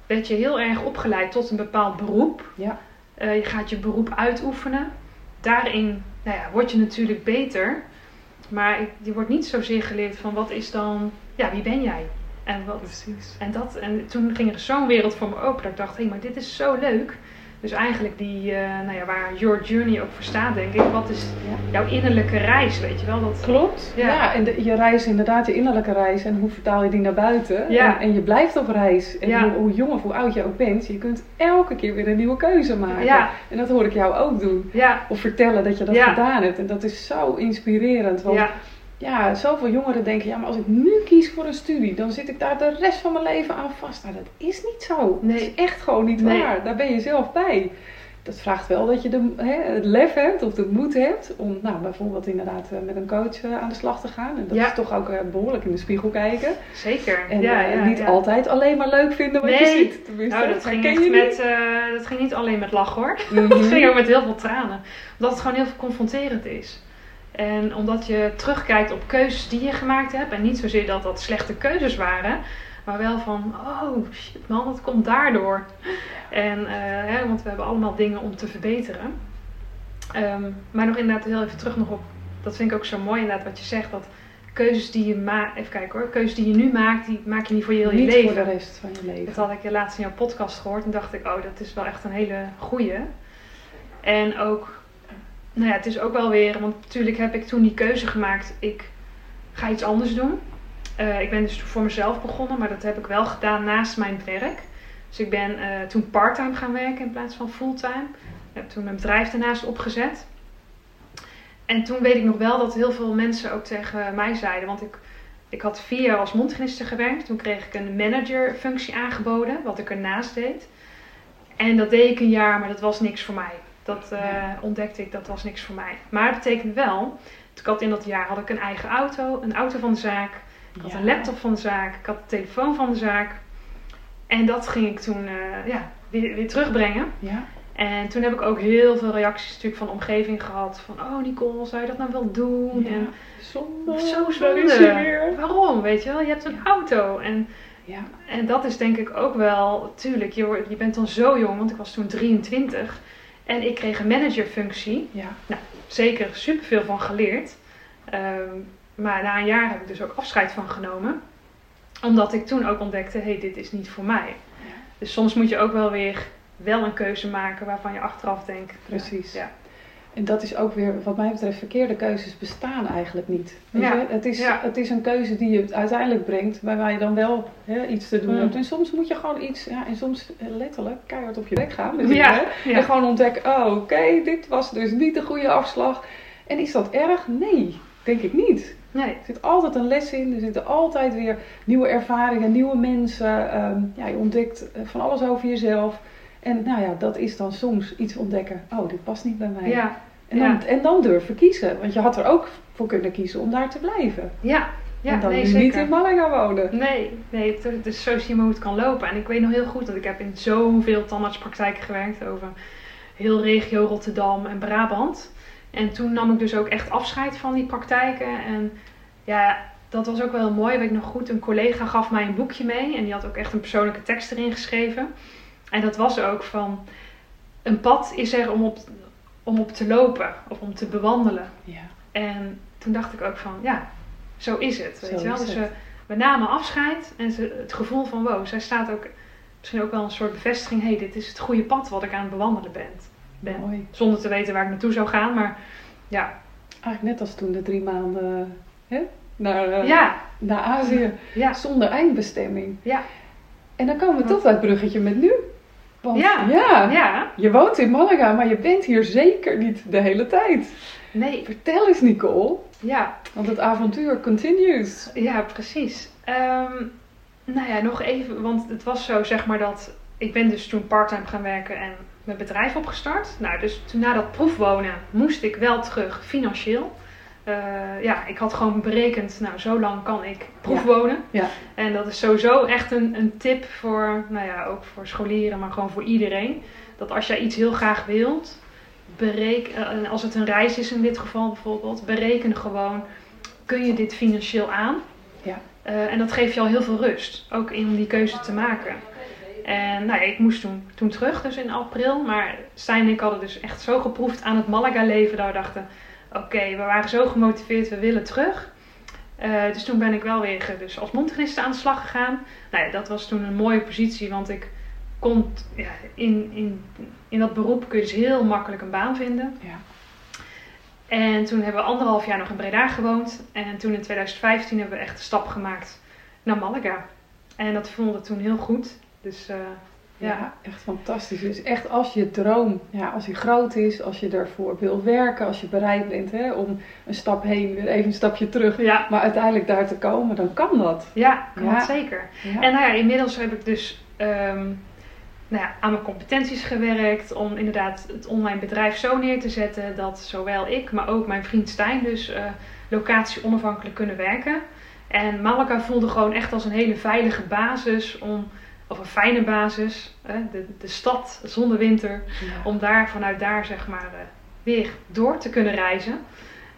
werd je heel erg opgeleid tot een bepaald beroep. Ja. Eh, je gaat je beroep uitoefenen. Daarin nou ja, word je natuurlijk beter. Maar je wordt niet zozeer geleerd van wat is dan, ja, wie ben jij? En wat, Precies. en, dat, en toen ging er zo'n wereld voor me open dat ik dacht, hé, hey, maar dit is zo leuk. Dus eigenlijk die, eh, nou ja, waar Your Journey ook voor staat, denk ik. Wat is jouw innerlijke reis, weet je wel? Dat, Klopt. Ja, Ja. en de, je reis inderdaad, je innerlijke reis. En hoe vertaal je die naar buiten? Ja. En, en je blijft op reis. En Ja. hoe, hoe jong of hoe oud je ook bent, je kunt elke keer weer een nieuwe keuze maken. ja, En dat hoor ik jou ook doen. ja, Of vertellen dat je dat gedaan hebt. En dat is zo inspirerend. Want ja, zoveel jongeren denken, ja, maar als ik nu kies voor een studie, dan zit ik daar de rest van mijn leven aan vast. Nou, dat is niet zo. Nee. Dat is echt gewoon niet Nee. waar. Daar ben je zelf bij. Dat vraagt wel dat je de, hè, het lef hebt of de moed hebt om nou, bijvoorbeeld inderdaad eh, met een coach eh, aan de slag te gaan. En dat Ja. is toch ook eh, behoorlijk in de spiegel kijken. zeker. En ja, niet altijd alleen maar leuk vinden wat je ziet. Tenminste, Nou, dat ging, je met, dat ging niet alleen met lachen hoor. niet? Dat Mhm. ging ook met heel veel tranen. Omdat het gewoon heel veel confronterend is. En omdat je terugkijkt op keuzes die je gemaakt hebt. En niet zozeer dat dat slechte keuzes waren. Maar wel van, oh shit man, dat komt daardoor. En, eh, hè, want we hebben allemaal dingen om te verbeteren. Ehm, maar nog inderdaad heel even terug nog op, dat vind ik ook zo mooi inderdaad wat je zegt. Dat keuzes die je maakt, even kijken hoor. Keuzes die je nu maakt, die maak je niet voor je heel je Niet leven. voor de rest van je leven. Dat had ik laatst in jouw podcast gehoord en dacht ik, oh, dat is wel echt een hele goeie. En ook, nou ja, het is ook wel weer, want natuurlijk heb ik toen die keuze gemaakt, ik ga iets anders doen. Eh, ik ben dus voor mezelf begonnen, maar dat heb ik wel gedaan naast mijn werk. Dus ik ben eh, toen parttime gaan werken in plaats van fulltime. Ik heb toen een bedrijf daarnaast opgezet. En toen weet ik nog wel dat heel veel mensen ook tegen mij zeiden, want ik ik had vier jaar als mondhygiëniste gewerkt. Toen kreeg ik een managerfunctie aangeboden, wat ik ernaast deed. En dat deed ik een jaar, maar dat was niks voor mij. Dat eh, ontdekte ik, dat was niks voor mij. Maar dat betekent wel, ik had in dat jaar had ik een eigen auto, een auto van de zaak. Ik had Ja. een laptop van de zaak, ik had de telefoon van de zaak. En dat ging ik toen eh, ja, weer, weer terugbrengen. Ja. En toen heb ik ook heel veel reacties natuurlijk van de omgeving gehad. Van, oh Nicole, zou je dat nou wel doen? Ja, En zonde. zo zonde. is hij weer. Waarom? Weet je wel, je hebt een auto. En, Ja, en dat is denk ik ook wel, tuurlijk, je, je bent dan zo jong, want ik was toen 23. En ik kreeg een managerfunctie. ja, Zeker superveel van geleerd. Ehm, maar na een jaar heb ik dus ook afscheid van genomen. Omdat ik toen ook ontdekte, hé, hey, dit is niet voor mij. Ja. Dus soms moet je ook wel weer wel een keuze maken waarvan je achteraf denkt. Precies. Ja. En dat is ook weer, wat mij betreft, verkeerde keuzes bestaan eigenlijk niet. Ja? Het, is, ja. het is een keuze die je uiteindelijk brengt, waarbij je dan wel hè, iets te doen Mm. hebt. En soms moet je gewoon iets, ja, en soms eh, letterlijk keihard op je bek gaan. met Ja, dingen. ja. En gewoon ontdekken, oh oké, dit was dus niet de goede afslag. En is dat erg? Nee, denk ik niet. Nee. Er zit altijd een les in, er zitten altijd weer nieuwe ervaringen, nieuwe mensen. Ehm, ja, je ontdekt eh, van alles over jezelf. En nou ja, dat is dan soms iets ontdekken. Oh, dit past niet bij mij. Ja, En, dan, en dan durven kiezen. Want je had er ook voor kunnen kiezen om daar te blijven. ja, ja en dan nee, zeker. niet in Malaga wonen. Nee, nee, het, is zo zie je maar hoe het kan lopen. En ik weet nog heel goed dat ik heb in zoveel tandartspraktijken gewerkt over heel regio Rotterdam en Brabant. En toen nam ik dus ook echt afscheid van die praktijken. En ja, dat was ook wel heel mooi. Weet ik nog goed, een collega gaf mij een boekje mee. En die had ook echt een persoonlijke tekst erin geschreven. En dat was ook van, een pad is er om op, om op te lopen of om te bewandelen. Ja, En toen dacht ik ook van, ja, zo is het. Weet Zo je wel? Dus we, we namen afscheid en ze, het gevoel van, wow, zij staat ook misschien ook wel een soort bevestiging. hé, hey, dit is het goede pad wat ik aan het bewandelen ben. ben. mooi. Zonder te weten waar ik naartoe zou gaan, maar ja. Eigenlijk net als toen de drie maanden hè, naar, eh, Ja, naar Azië. ja, Zonder eindbestemming. ja, En dan komen we toch bij het bruggetje met nu. Want Ja. ja, ja. je woont in Malaga, maar je bent hier zeker niet de hele tijd. Nee, Vertel eens Nicole, ja, want het avontuur continues. ja, precies. Ehm, nou ja, nog even, want het was zo zeg maar dat ik ben dus toen parttime gaan werken en mijn bedrijf opgestart. Nou, dus toen na dat proefwonen moest ik wel terug financieel. Eh, ja, ik had gewoon berekend, nou zo lang kan ik proefwonen. Ja. En dat is sowieso echt een, een tip voor, nou ja, ook voor scholieren, maar gewoon voor iedereen. Dat als jij iets heel graag wilt, bereken, eh, als het een reis is in dit geval bijvoorbeeld, bereken gewoon, kun je dit financieel aan? Ja. Eh, en dat geeft je al heel veel rust, ook in om die keuze te maken. En nou ja, ik moest toen, toen terug, dus in april. Maar Stijn en ik hadden dus echt zo geproefd aan het Malaga-leven. Dat we dachten, oké, we waren zo gemotiveerd, we willen terug. Eh, dus toen ben ik wel weer eh, dus als mondhygiëniste aan de slag gegaan. Nou ja, dat was toen een mooie positie, want ik kon ja, in, in, in dat beroep kun je dus heel makkelijk een baan vinden. Ja. En toen hebben we anderhalf jaar nog in Breda gewoond. En toen in 2015 hebben we echt de stap gemaakt naar Malaga. En dat voelde toen heel goed. Dus eh, Ja. Echt fantastisch. Dus echt als je droom, ja, als die groot is, als je ervoor wil werken, als je bereid bent hè, om een stap heen, weer even een stapje terug, ja, maar uiteindelijk daar te komen, dan kan dat. ja, kan Ja. het zeker. Ja. En nou ja, inmiddels heb ik dus ehm, nou ja, aan mijn competenties gewerkt om inderdaad het online bedrijf zo neer te zetten dat zowel ik, maar ook mijn vriend Stijn dus eh, locatie onafhankelijk kunnen werken. En Malaga voelde gewoon echt als een hele veilige basis om, of een fijne basis, hè, de, de stad zonder winter, Ja. om daar vanuit daar zeg maar eh, weer door te kunnen reizen.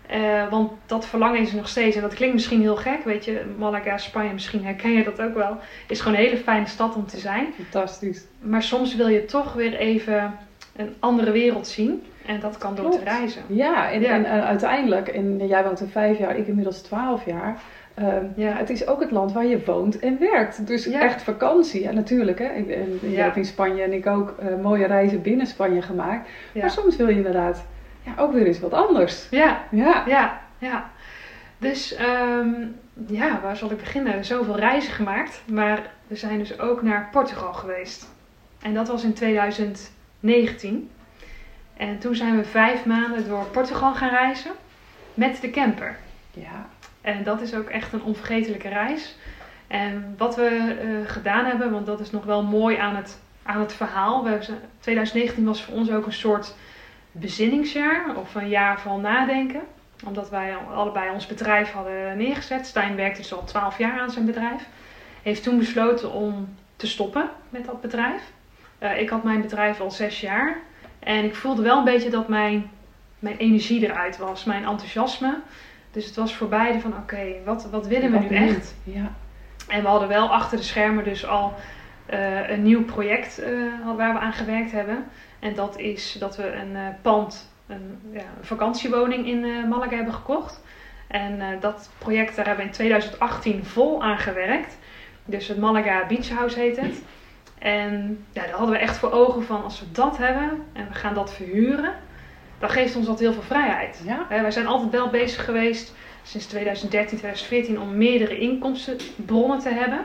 Eh, want dat verlangen is er nog steeds. En dat klinkt misschien heel gek, weet je. Malaga, Spanje, misschien herken je dat ook wel. Is gewoon een hele fijne stad om te zijn. Fantastisch. Maar soms wil je toch weer even een andere wereld zien. En dat kan door te reizen. Ja, en, Ja. En, en uiteindelijk, en jij woont er vijf jaar, ik inmiddels twaalf jaar. Ehm, Ja. Het is ook het land waar je woont en werkt. Dus Ja. echt vakantie. Ja, natuurlijk. Hè. Ik, en, jij Ja. hebt in Spanje en ik ook eh, mooie reizen binnen Spanje gemaakt. Ja, Maar soms wil je inderdaad ja, ook weer eens wat anders. ja, Ja. ja. ja. Dus ehm, ja, waar zal ik beginnen? Zoveel reizen gemaakt. Maar we zijn dus ook naar Portugal geweest. En dat was in 2019. En toen zijn we vijf maanden door Portugal gaan reizen met de camper. Ja. En dat is ook echt een onvergetelijke reis. En wat we eh, gedaan hebben, want dat is nog wel mooi aan het, aan het verhaal. We, zijn- 2019 was voor ons ook een soort bezinningsjaar of een jaar van nadenken. Omdat wij al- allebei ons bedrijf hadden neergezet. Stijn werkte dus al 12 jaar aan zijn bedrijf. Heeft toen besloten om te stoppen met dat bedrijf. Eh, ik had mijn bedrijf al zes jaar. En ik voelde wel een beetje dat mijn, mijn energie eruit was, mijn enthousiasme. Dus het was voor beide van oké, wat, wat willen we Wat nu echt? Ja. En we hadden wel achter de schermen dus al eh, een nieuw project eh, waar we aan gewerkt hebben. En dat is dat we een eh, pand, een, ja, een vakantiewoning in Malaga hebben gekocht. En dat project daar hebben we in 2018 vol aan gewerkt. Dus het Malaga Beach House heet het. En ja, daar hadden we echt voor ogen van als we dat hebben en we gaan dat verhuren, dan geeft ons dat heel veel vrijheid. Ja. Wij zijn altijd wel bezig geweest sinds 2013, 2014 om meerdere inkomstenbronnen te hebben.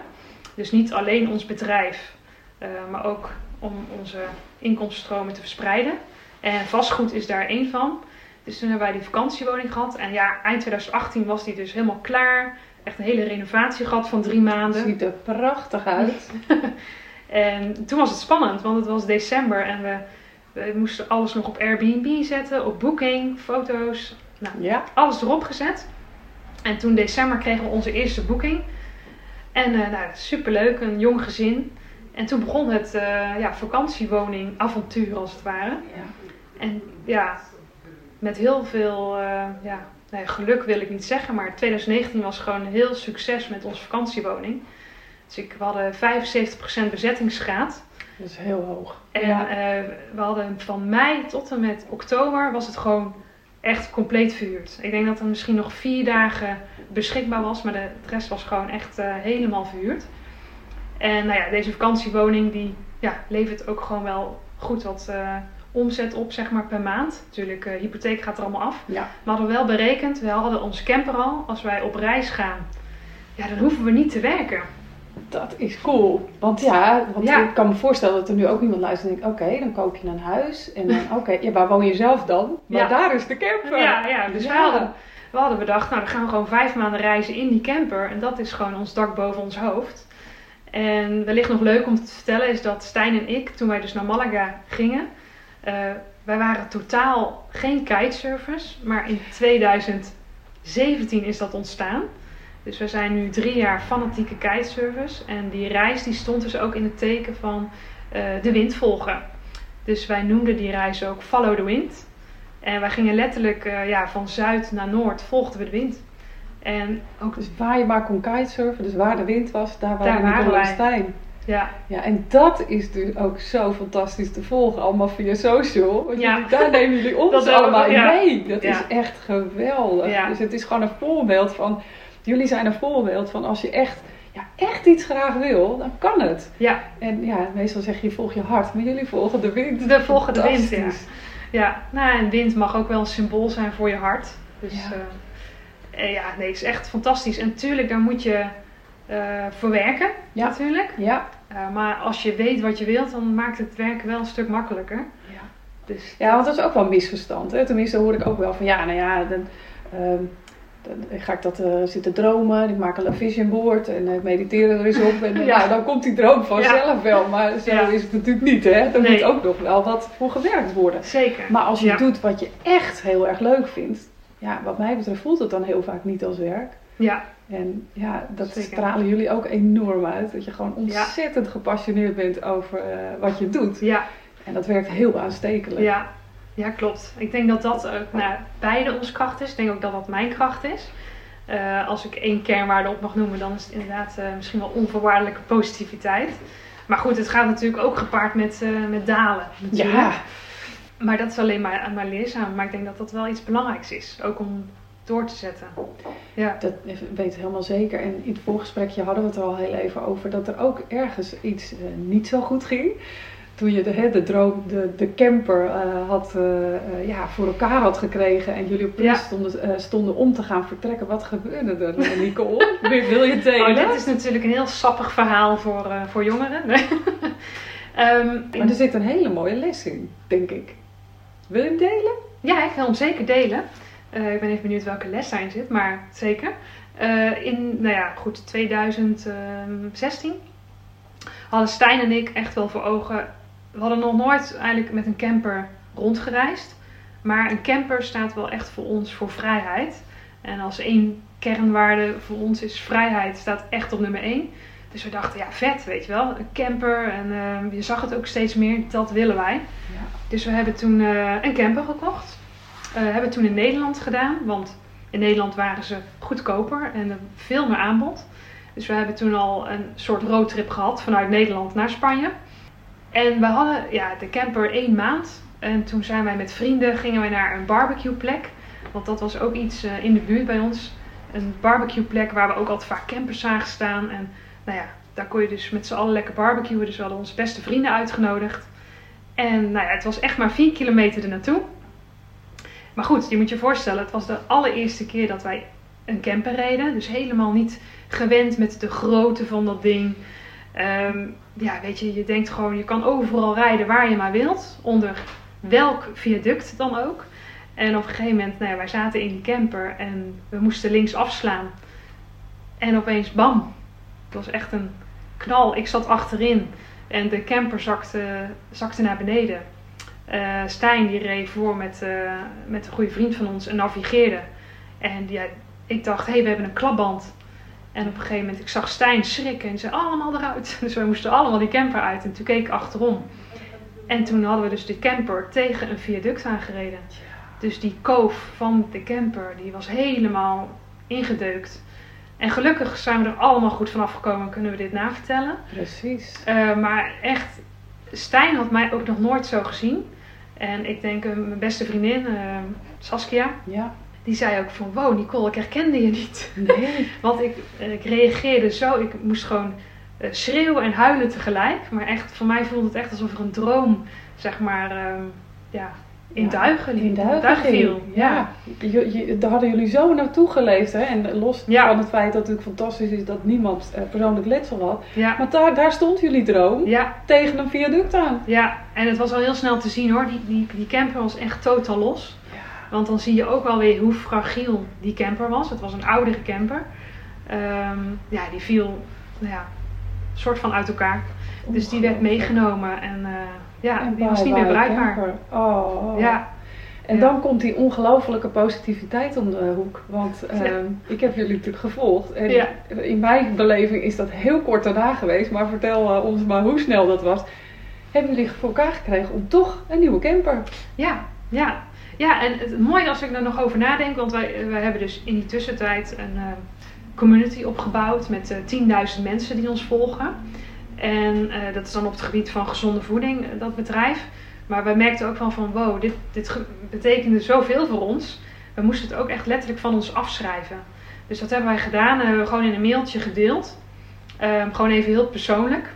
Dus niet alleen ons bedrijf, eh, maar ook om onze inkomstenstromen te verspreiden. En vastgoed is daar één van. Dus toen hebben wij die vakantiewoning gehad. En ja, eind 2018 was die dus helemaal klaar. Echt een hele renovatie gehad van drie maanden. Ziet er prachtig uit. En toen was het spannend, want het was december en we, we moesten alles nog op Airbnb zetten, op Booking, foto's, Ja. alles erop gezet. En toen december kregen we onze eerste boeking. En eh nou, superleuk, een jong gezin. En toen begon het eh, ja, vakantiewoning avontuur als het ware. ja. En ja, met heel veel eh, ja, nou ja, geluk wil ik niet zeggen, maar 2019 was gewoon heel succes met onze vakantiewoning. Dus ik, we hadden 75% bezettingsgraad. Dat is heel hoog. En ja. eh, we hadden van mei tot en met oktober was het gewoon echt compleet verhuurd. Ik denk dat er misschien nog vier dagen beschikbaar was, maar de, de rest was gewoon echt eh, helemaal verhuurd. En nou ja, deze vakantiewoning die ja, levert ook gewoon wel goed wat eh, omzet op, zeg maar, per maand. Natuurlijk, eh hypotheek gaat er allemaal af. Ja. We hadden wel berekend, we hadden ons camper al. Als wij op reis gaan, ja, dan hoeven we niet te werken. Dat is cool. Want ja, want Ja. ik kan me voorstellen dat er nu ook iemand luistert en denkt, oké, dan koop je een huis. En dan, oké, ja, waar woon je zelf dan? Maar Ja. daar is de camper. Ja, ja dus Ja. We, hadden, we hadden bedacht, nou dan gaan we gewoon vijf maanden reizen in die camper. En dat is gewoon ons dak boven ons hoofd. En wellicht nog leuk om te vertellen is dat Stijn en ik, toen wij dus naar Malaga gingen, eh, wij waren totaal geen kitesurfers. Maar in 2017 is dat ontstaan. Dus we zijn nu drie jaar fanatieke kitesurfers. En die reis die stond dus ook in het teken van eh, de wind volgen. Dus wij noemden die reis ook Follow the Wind. En wij gingen letterlijk eh, ja, van zuid naar noord volgden we de wind. En ook, Dus waar je maar kon kitesurfen, dus waar de wind was, daar waren Daar wij. Stijn. ja, Ja, en dat is dus ook zo fantastisch te volgen, allemaal via social. Want Ja. jullie- daar nemen jullie ons allemaal ja. mee. Dat Ja. is echt geweldig. Dus het is gewoon een voorbeeld van, jullie zijn een voorbeeld van als je echt, ja, echt iets graag wil, dan kan het. ja, En ja, meestal zeg je volg je hart, maar jullie volgen de wind. we volgen de wind. Ja. Ja, nou en wind mag ook wel een symbool zijn voor je hart. Dus Ja. ja, ja nee, het is echt fantastisch. En natuurlijk, daar moet je eh voor werken, Ja. natuurlijk. Ja. Eh, maar als je weet wat je wilt, dan maakt het werken wel een stuk makkelijker. Ja. Dus Ja, want dat is ook wel een misverstand. Hè? Tenminste, hoor ik ook wel van ja, nou ja, dan, ehm, dan ga ik dat eh, zitten dromen. Ik maak een vision board en eh, ik mediteer er eens op. En eh, Ja. nou, dan komt die droom vanzelf wel. Maar zo Ja. is het natuurlijk niet. Hè? Er Nee. moet ook nog wel wat voor gewerkt worden. zeker. Maar als je doet wat je echt heel erg leuk vindt, ja, wat mij betreft voelt het dan heel vaak niet als werk. Ja, En ja, dat Zeker. stralen jullie ook enorm uit. Dat je gewoon ontzettend gepassioneerd bent over wat je doet. ja, En dat werkt heel aanstekelijk. Ja, ja, klopt. Ik denk dat dat ook nou, beide ons kracht is. Ik denk ook dat dat mijn kracht is. Eh, als ik één kernwaarde op mag noemen, dan is het inderdaad eh, misschien wel onvoorwaardelijke positiviteit. Maar goed, het gaat natuurlijk ook gepaard met, eh, met dalen. Natuurlijk. Ja, Maar dat is alleen maar, maar leerzaam. Maar ik denk dat dat wel iets belangrijks is. Ook om door te zetten. Ja, Dat weet ik helemaal zeker. En in het voorgesprekje hadden we het er al heel even over dat er ook ergens iets niet zo goed ging. Toen je de, hè, de, droom, de, de camper eh, had, eh, eh, ja, voor elkaar had gekregen en jullie op punt Ja. stonden, stonden om te gaan vertrekken. Wat gebeurde er, Nicole? wil, je delen? oh, dit is natuurlijk een heel sappig verhaal voor, voor jongeren. Ehm, Maar er zit een hele mooie les in, denk ik. Wil je hem delen? Ja, ik wil hem zeker delen. Ik ben even benieuwd welke les daarin zit, maar zeker. In, nou ja, goed, 2016 hadden Stijn en ik echt wel voor ogen. We hadden nog nooit eigenlijk met een camper rondgereisd. Maar een camper staat wel echt voor ons voor vrijheid. En als één kernwaarde voor ons is vrijheid, staat echt op nummer één. Dus we dachten, ja, vet, weet je wel. Een camper en eh, je zag het ook steeds meer. Dat willen wij. Ja. Dus we hebben toen eh, een camper gekocht. Eh hebben het toen in Nederland gedaan. Want in Nederland waren ze goedkoper en veel meer aanbod. Dus we hebben toen al een soort roadtrip gehad vanuit Nederland naar Spanje. En we hadden ja, de camper één maand. En toen zijn wij met vrienden, gingen wij naar een barbecueplek. Want dat was ook iets eh, in de buurt bij ons. Een barbecueplek waar we ook altijd vaak campers zagen staan. En nou ja, daar kon je dus met z'n allen lekker barbecuen. Dus we hadden onze beste vrienden uitgenodigd. En nou ja, het was echt maar vier kilometer er naartoe. Maar goed, je moet je voorstellen, het was de allereerste keer dat wij een camper reden. Dus helemaal niet gewend met de grootte van dat ding. Ehm, ja, weet je, je denkt gewoon, je kan overal rijden waar je maar wilt. Onder welk viaduct dan ook. En op een gegeven moment, nou ja, wij zaten in die camper en we moesten links afslaan. En opeens, bam, het was echt een knal. Ik zat achterin en de camper zakte, zakte naar beneden. Eh, Stijn die reed voor met, eh, met een goede vriend van ons en navigeerde. En ja, ik dacht, hé, hey, we hebben een klapband. En op een gegeven moment, ik zag Stijn schrikken en zei, allemaal eruit. Dus wij moesten allemaal die camper uit. En toen keek ik achterom. En toen hadden we dus de camper tegen een viaduct aangereden. Dus die koof van de camper, die was helemaal ingedeukt. En gelukkig zijn we er allemaal goed vanaf gekomen en kunnen we dit navertellen. Precies. Uh, maar echt, Stijn had mij ook nog nooit zo gezien. En ik denk, uh, mijn beste vriendin, uh, Saskia, Ja. Die zei ook van, wow Nicole, ik herkende je niet. Nee. Want ik, ik reageerde zo, ik moest gewoon eh, schreeuwen en huilen tegelijk. Maar echt, voor mij voelde het echt alsof er een droom, zeg maar, ehm, ja, in Ja, duigen, In duigen viel. viel. Ja. Je, je, daar hadden jullie zo naartoe geleefd. Hè? En los Ja. van het feit dat het natuurlijk fantastisch is dat niemand eh, persoonlijk letsel had. Ja, Maar daar, daar stond jullie droom ja, tegen een viaduct aan. ja, en het was al heel snel te zien hoor, die, die, die camper was echt totaal los. Want dan zie je ook wel weer hoe fragiel die camper was. Het was een oudere camper. Ehm, ja, die viel, nou ja, soort van uit elkaar. Dus die werd meegenomen en eh, ja, En die was niet meer bruikbaar. Oh. Ja, En Ja. dan komt die ongelofelijke positiviteit om de hoek. Want Ja. ehm, ik heb jullie natuurlijk gevolgd. En Ja. in mijn beleving is dat heel kort daarna geweest. Maar vertel eh, ons maar hoe snel dat was. Hebben jullie voor elkaar gekregen om toch een nieuwe camper? Ja, ja. Ja, en het mooie als ik er nog over nadenk, want wij, wij hebben dus in die tussentijd een eh, community opgebouwd met eh 10.000 mensen die ons volgen. En eh, dat is dan op het gebied van gezonde voeding, eh, dat bedrijf. Maar wij merkten ook van, van wow, dit, dit betekende zoveel voor ons. We moesten het ook echt letterlijk van ons afschrijven. Dus dat hebben wij gedaan en hebben we gewoon in een mailtje gedeeld. Ehm, gewoon even heel persoonlijk.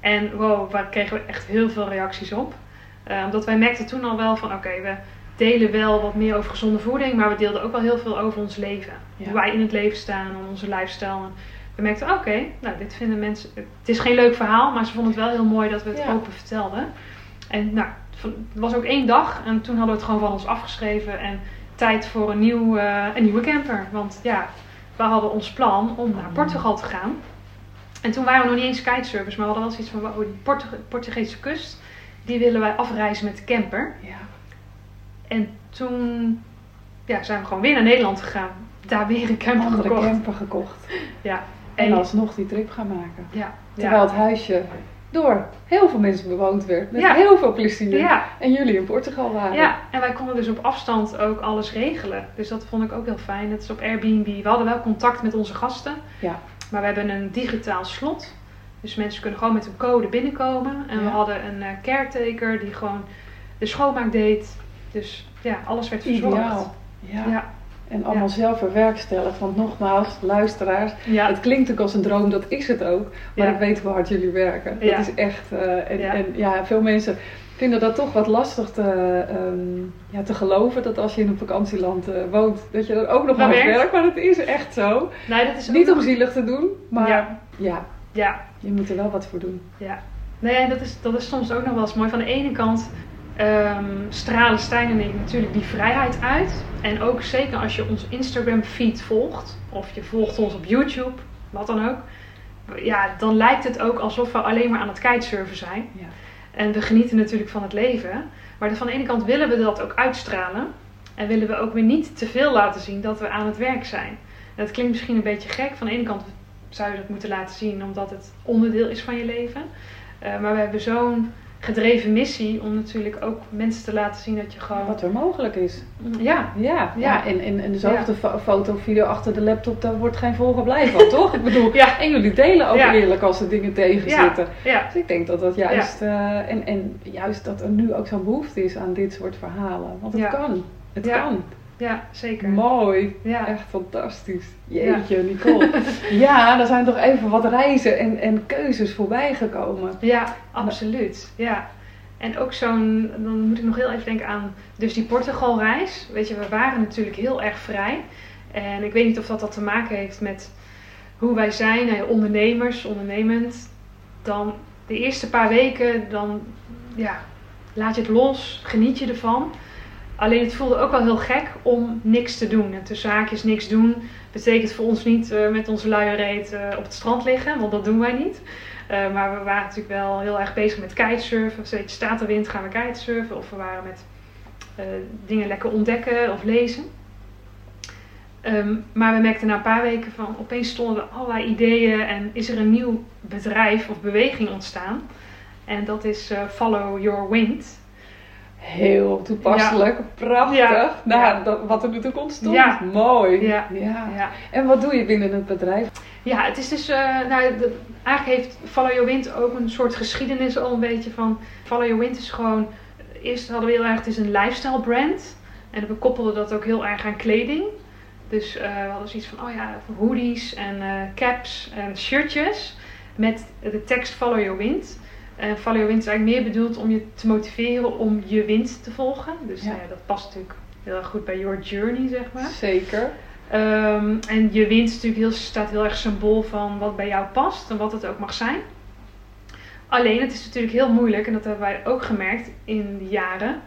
En wow, waar kregen we echt heel veel reacties op. Eh, omdat wij merkten toen al wel van oké, we delen wel wat meer over gezonde voeding, maar we deelden ook wel heel veel over ons leven. Ja. Hoe wij in het leven staan en onze lifestyle. En we merkten, oké, nou dit vinden mensen, het is geen leuk verhaal, maar ze vonden het wel heel mooi dat we het Ja. open vertelden. En nou, het was ook één dag en toen hadden we het gewoon van ons afgeschreven en tijd voor een, nieuw, eh, een nieuwe camper. Want ja, we hadden ons plan om naar Portugal te gaan. En toen waren we nog niet eens kitesurfers, maar we hadden wel zoiets van, wow, die Portu- Portugese kust, die willen wij afreizen met de camper. Ja. En toen ja, zijn we gewoon weer naar Nederland gegaan. Daar weer een camper andere gekocht. camper gekocht. Ja. En alsnog die trip gaan maken. Ja. Terwijl Ja. het huisje door heel veel mensen bewoond werd. Met Ja. heel veel plezier. Ja. En jullie in Portugal waren. ja, en wij konden dus op afstand ook alles regelen. Dus dat vond ik ook heel fijn. Dat is op Airbnb. We hadden wel contact met onze gasten. Ja. Maar we hebben een digitaal slot. Dus mensen kunnen gewoon met een code binnenkomen. En we hadden een eh, caretaker die gewoon de schoonmaak deed. Dus ja, alles werd verzorgd. Ideaal. Ja. Ja. En allemaal zelf verwerkstelligd. Want nogmaals, luisteraars, Ja. het klinkt ook als een droom, dat is het ook. Maar ik weet hoe hard jullie werken. Dat is echt. eh, en, Ja. en ja, veel mensen vinden dat toch wat lastig te, ehm, ja, te geloven. Dat als je in een vakantieland eh, woont, dat je dan ook nog hard werkt. werkt. Maar dat is echt zo. Nee, dat is Niet om zielig te doen, maar Ja. ja, Ja, je moet er wel wat voor doen. Ja, nee, dat is, dat is soms ook nog wel eens mooi. Van de ene kant ehm, stralen Stijn en ik natuurlijk die vrijheid uit. En ook zeker als je ons Instagram feed volgt, of je volgt ons op YouTube, wat dan ook. Ja, dan lijkt het ook alsof we alleen maar aan het kitesurfen zijn. Ja. En we genieten natuurlijk van het leven. Maar van de ene kant willen we dat ook uitstralen. En willen we ook weer niet te veel laten zien dat we aan het werk zijn. En dat klinkt misschien een beetje gek. Van de ene kant zou je dat moeten laten zien omdat het onderdeel is van je leven. Eh, maar we hebben zo'n gedreven missie om natuurlijk ook mensen te laten zien dat je gewoon... Wat er mogelijk is. Ja. Ja, ja. Ja. en, en, en dezelfde fo- foto of video achter de laptop, daar wordt geen volger blij van, toch? Ik bedoel, Ja. en jullie delen ook Ja. eerlijk als er dingen tegen Ja. zitten. Ja. Dus ik denk dat dat juist, eh, en, en juist dat er nu ook zo'n behoefte is aan dit soort verhalen. Want het Ja. kan. Het Ja. kan. Ja, zeker. Mooi. Ja. Echt fantastisch. Jeetje, Nicole. ja, er zijn toch even wat reizen en, en keuzes voorbij gekomen. Ja, absoluut. Ja. En ook zo'n, dan moet ik nog heel even denken aan, dus die Portugalreis. Weet je, we waren natuurlijk heel erg vrij. En ik weet niet of dat, dat te maken heeft met hoe wij zijn, nou ja, ondernemers, ondernemend. Dan de eerste paar weken, dan ja, laat je het los, geniet je ervan. Alleen het voelde ook wel heel gek om niks te doen. En tussen haakjes niks doen betekent voor ons niet eh, met onze luie reet eh, op het strand liggen, want dat doen wij niet. Uh, maar we waren natuurlijk wel heel erg bezig met kitesurfen. Als het staat de wind, gaan we kitesurfen. Of we waren met dingen lekker ontdekken of lezen. Um, maar we merkten na een paar weken van opeens stonden er allerlei ideeën en is er een nieuw bedrijf of beweging ontstaan. En dat is Follow Your Wind. Heel toepasselijk, ja. prachtig. Ja. Nou, Ja. Dat, wat er natuurlijk ontstond. Ja. Mooi. Ja. En wat doe je binnen het bedrijf? Ja, het is dus, uh, nou, de, eigenlijk heeft Follow Your Wind ook een soort geschiedenis al een beetje van. Follow Your Wind is gewoon, eerst hadden we heel erg, het is een lifestyle brand. En we koppelden dat ook heel erg aan kleding. Dus uh, we hadden zoiets van, oh ja, hoodies en uh, caps en shirtjes met de tekst Follow Your Wind. En Follow Your Wind is eigenlijk meer bedoeld om je te motiveren om je wind te volgen. Dus Ja. ja. dat past natuurlijk heel erg goed bij Your Journey, zeg maar. Zeker. Um, en je wind is natuurlijk heel, staat heel erg symbool van wat bij jou past en wat het ook mag zijn. Alleen het is natuurlijk heel moeilijk, en dat hebben wij ook gemerkt in de jaren,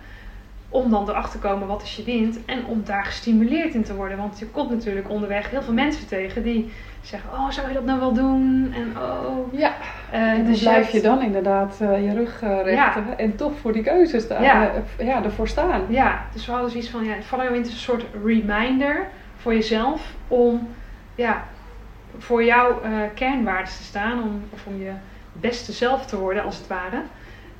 om dan erachter te komen wat is je wind en om daar gestimuleerd in te worden. Want je komt natuurlijk onderweg heel veel mensen tegen die zeggen, oh zou je dat nou wel doen? En oh... Ja, Uh, en dus blijf je dan inderdaad uh, je rug uh, rechten en toch voor die keuzes daar, Ja. ja. ervoor staan. Ja, dus we hadden zoiets van, ja, Follow Wind is een soort reminder voor jezelf om, ja, voor jouw kernwaarden te staan, om, of om je beste zelf te worden als het ware.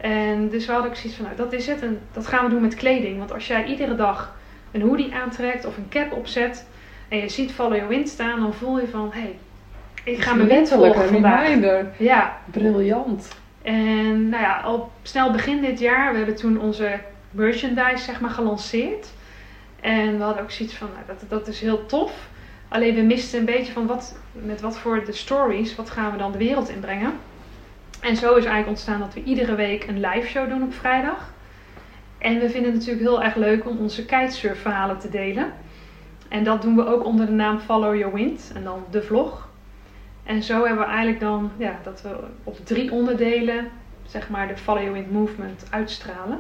En dus we hadden ook zoiets van, nou dat is het en dat gaan we doen met kleding. Want als jij iedere dag een hoodie aantrekt of een cap opzet en je ziet Follow Your Wind staan, dan voel je van, hé, hey, ik ga mijn wind volgen vandaag. reminder. Ja, Briljant. en nou ja, al snel begin dit jaar, we hebben toen onze merchandise zeg maar gelanceerd. En we hadden ook zoiets van, nou, dat, dat is heel tof. Alleen we misten een beetje van wat, met wat voor de stories, wat gaan we dan de wereld inbrengen. En zo is eigenlijk ontstaan dat we iedere week een live show doen op vrijdag. En we vinden het natuurlijk heel erg leuk om onze kitesurf verhalen te delen. En dat doen we ook onder de naam Follow Your Wind en dan de vlog. En zo hebben we eigenlijk dan ja, dat we op drie onderdelen zeg maar de Follow Your Wind movement uitstralen.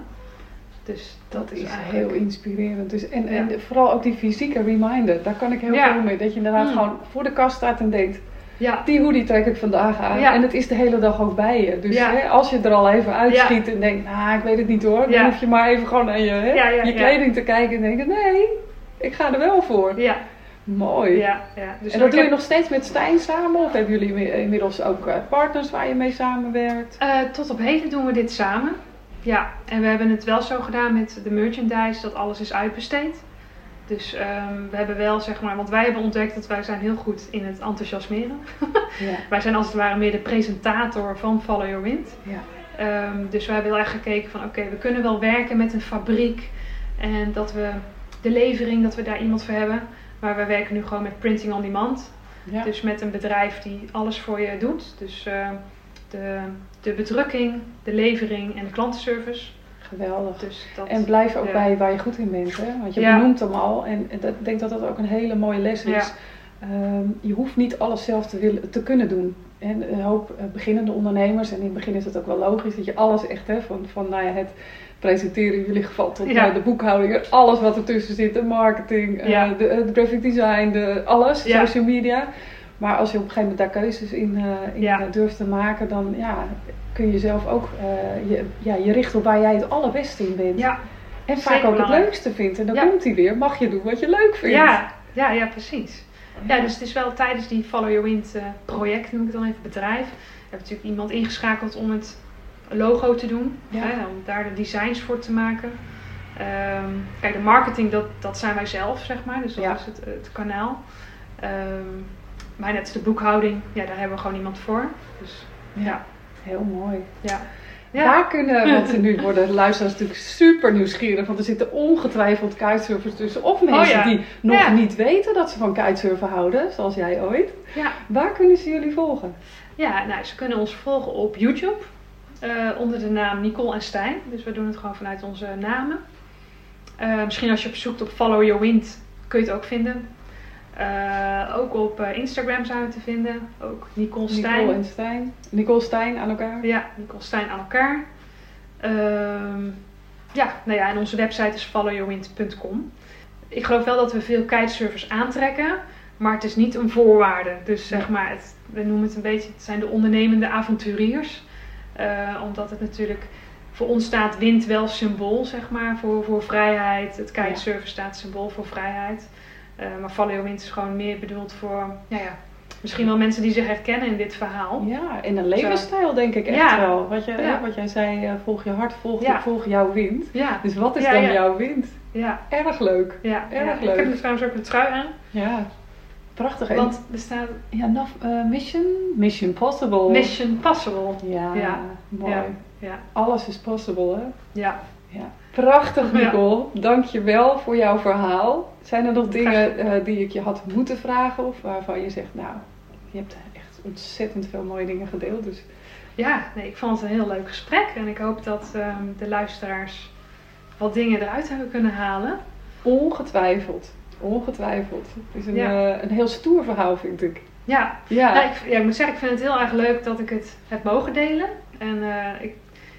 Dus dat, Dat is eigenlijk- heel inspirerend. Dus, en, Ja. en vooral ook die fysieke reminder, daar kan ik heel Ja. veel mee. Dat je inderdaad Mm. gewoon voor de kast staat en denkt, Ja, die hoodie trek ik vandaag aan. Ja. En het is de hele dag ook bij je. Dus Ja. hè, als je er al even uitschiet en denkt, nou ik weet het niet hoor. Dan hoef je maar even gewoon naar je, hè, je kleding te kijken en denken, nee, ik ga er wel voor. ja, Mooi. ja. ja. Dus en dat doe je nog steeds met Stijn samen? Of hebben jullie inmi- inmiddels ook eh, partners waar je mee samenwerkt? Eh, tot op heden doen we dit samen. Ja, en we hebben het wel zo gedaan met de merchandise dat alles is uitbesteed. Dus ehm, we hebben wel, zeg maar, want wij hebben ontdekt dat wij zijn heel goed in het enthousiasmeren. Ja. Wij zijn als het ware meer de presentator van Follow Your Wind. ja. Ehm, dus we hebben heel erg gekeken van oké, we kunnen wel werken met een fabriek en dat we de levering, dat we daar iemand voor hebben. Maar we werken nu gewoon met printing on demand. Ja. Dus met een bedrijf die alles voor je doet. Dus ehm, de, de bedrukking, de levering en de klantenservice. Geweldig. Dus dat, En blijf ook ja. bij waar je goed in bent. Hè? Want je Ja. benoemt hem al. En ik denk dat dat ook een hele mooie les is. Ehm, je hoeft niet alles zelf te, willen, te kunnen doen. En een hoop eh, beginnende ondernemers, en in het begin is het ook wel logisch dat je alles echt, hè, van, van nou ja, het presenteren in jullie geval tot Ja. eh, de boekhouding, alles wat ertussen zit, de marketing, eh, Ja. de, het graphic design, de, alles, Ja. social media. Maar als je op een gegeven moment daar keuzes in, eh, in eh, durft te maken, dan ja, kun je zelf ook eh, je, ja, je richten op waar jij het allerbeste in bent. Ja, en vaak ook het leukste vindt. En dan Ja. komt hij weer, mag je doen wat je leuk vindt. ja, ja, ja, precies. Ja, dus het is wel tijdens die Follow Your Wind uh, project, noem ik het dan even, bedrijf. We hebben natuurlijk iemand ingeschakeld om het logo te doen. Ja. Hè, om daar de designs voor te maken. Ehm, kijk, de marketing, dat, dat zijn wij zelf, zeg maar. Dus dat Ja. is het, het kanaal. Ehm, maar net de boekhouding, ja, daar hebben we gewoon iemand voor. Dus ja, Heel mooi. ja. ja. Waar kunnen, want nu worden de luisteraars natuurlijk super nieuwsgierig, want er zitten ongetwijfeld kitesurfers tussen. Of mensen Oh ja. die nog Ja. niet weten dat ze van kitesurfen houden, zoals jij ooit. ja. Waar kunnen ze jullie volgen? Ja, nou, ze kunnen ons volgen op YouTube. eh, onder de naam Nicole en Stijn. Dus we doen het gewoon vanuit onze namen. Eh, misschien als je op zoekt op Follow Your Wind kun je het ook vinden. Eh, ook op eh, Instagram zijn we te vinden. Ook Nicole Stijn. Nicole en Stijn. Nicole Stijn aan elkaar. Ja, Nicole Stijn aan elkaar. Ehm, ja, nou ja, en onze website is followyourwind.com. Ik geloof wel dat we veel kitesurfers aantrekken, maar het is niet een voorwaarde. Dus zeg maar, het, we noemen het een beetje, het zijn de ondernemende avonturiers. Eh, omdat het natuurlijk, voor ons staat wind wel symbool, zeg maar, voor, voor vrijheid. Het kitesurfen staat symbool voor vrijheid. Eh, maar Your Wind is gewoon meer bedoeld voor, ja, ja, misschien wel mensen die zich herkennen in dit verhaal. Ja, in een levensstijl denk ik echt Ja. wel. Wat, je, Ja. wat jij zei, eh, volg je hart, volg, Ja. volg jouw wind. Ja, Dus wat is dan jouw wind? ja. Erg leuk. Ja, Erg ja. leuk. ik heb nu trouwens ook een trui aan. Ja, prachtig. Want er staat ja, eh, mission? Mission possible. Mission Possible. Ja, mooi. Ja. Ja, Alles is possible, hè? ja. Ja. Prachtig, Ja. Nicole. Dank je wel voor jouw verhaal. Zijn er nog dingen eh, die ik je had moeten vragen of waarvan je zegt, nou, je hebt echt ontzettend veel mooie dingen gedeeld. Dus ja nee, ik vond het een heel leuk gesprek. En ik hoop dat ehm, de luisteraars wat dingen eruit hebben kunnen halen. ongetwijfeld, ongetwijfeld. Het is een, Ja. eh, een heel stoer verhaal, vind ik. Ja, Ja, Nou, ik, ja, ik moet zeggen, ik vind het heel erg leuk dat ik het heb mogen delen. En eh, ik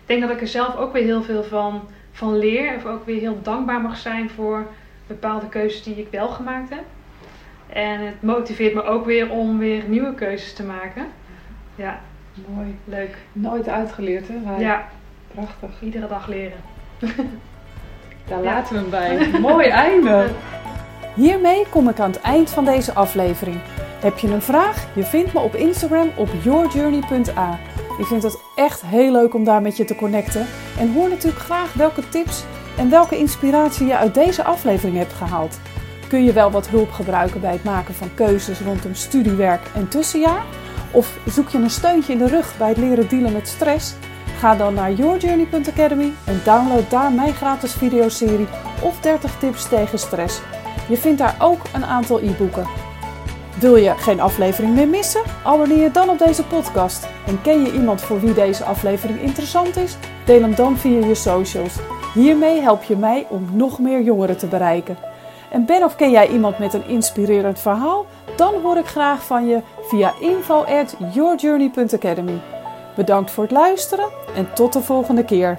denk dat ik er zelf ook weer heel veel van, van leer. Of ook weer heel dankbaar mag zijn voor bepaalde keuzes die ik wel gemaakt heb. En het motiveert me ook weer om weer nieuwe keuzes te maken. Ja, mooi. leuk. Nooit uitgeleerd, hè? Ja, Prachtig. iedere dag leren. Daar Ja. laten we hem bij. Mooi einde. Hiermee kom ik aan het eind van deze aflevering. Heb je een vraag? Je vindt me op Instagram op yourjourney.a. Ik vind het echt heel leuk om daar met je te connecten. En hoor natuurlijk graag welke tips en welke inspiratie je uit deze aflevering hebt gehaald. Kun je wel wat hulp gebruiken bij het maken van keuzes rondom studiewerk en tussenjaar? Of zoek je een steuntje in de rug bij het leren dealen met stress? Ga dan naar yourjourney.academy en download daar mijn gratis videoserie of 30 tips tegen stress. Je vindt daar ook een aantal e-boeken. Wil je geen aflevering meer missen? Abonneer je dan op deze podcast. En ken je iemand voor wie deze aflevering interessant is? Deel hem dan via je socials. Hiermee help je mij om nog meer jongeren te bereiken. En ben of ken jij iemand met een inspirerend verhaal? Dan hoor ik graag van je via info at yourjourney.academy. Bedankt voor het luisteren en tot de volgende keer.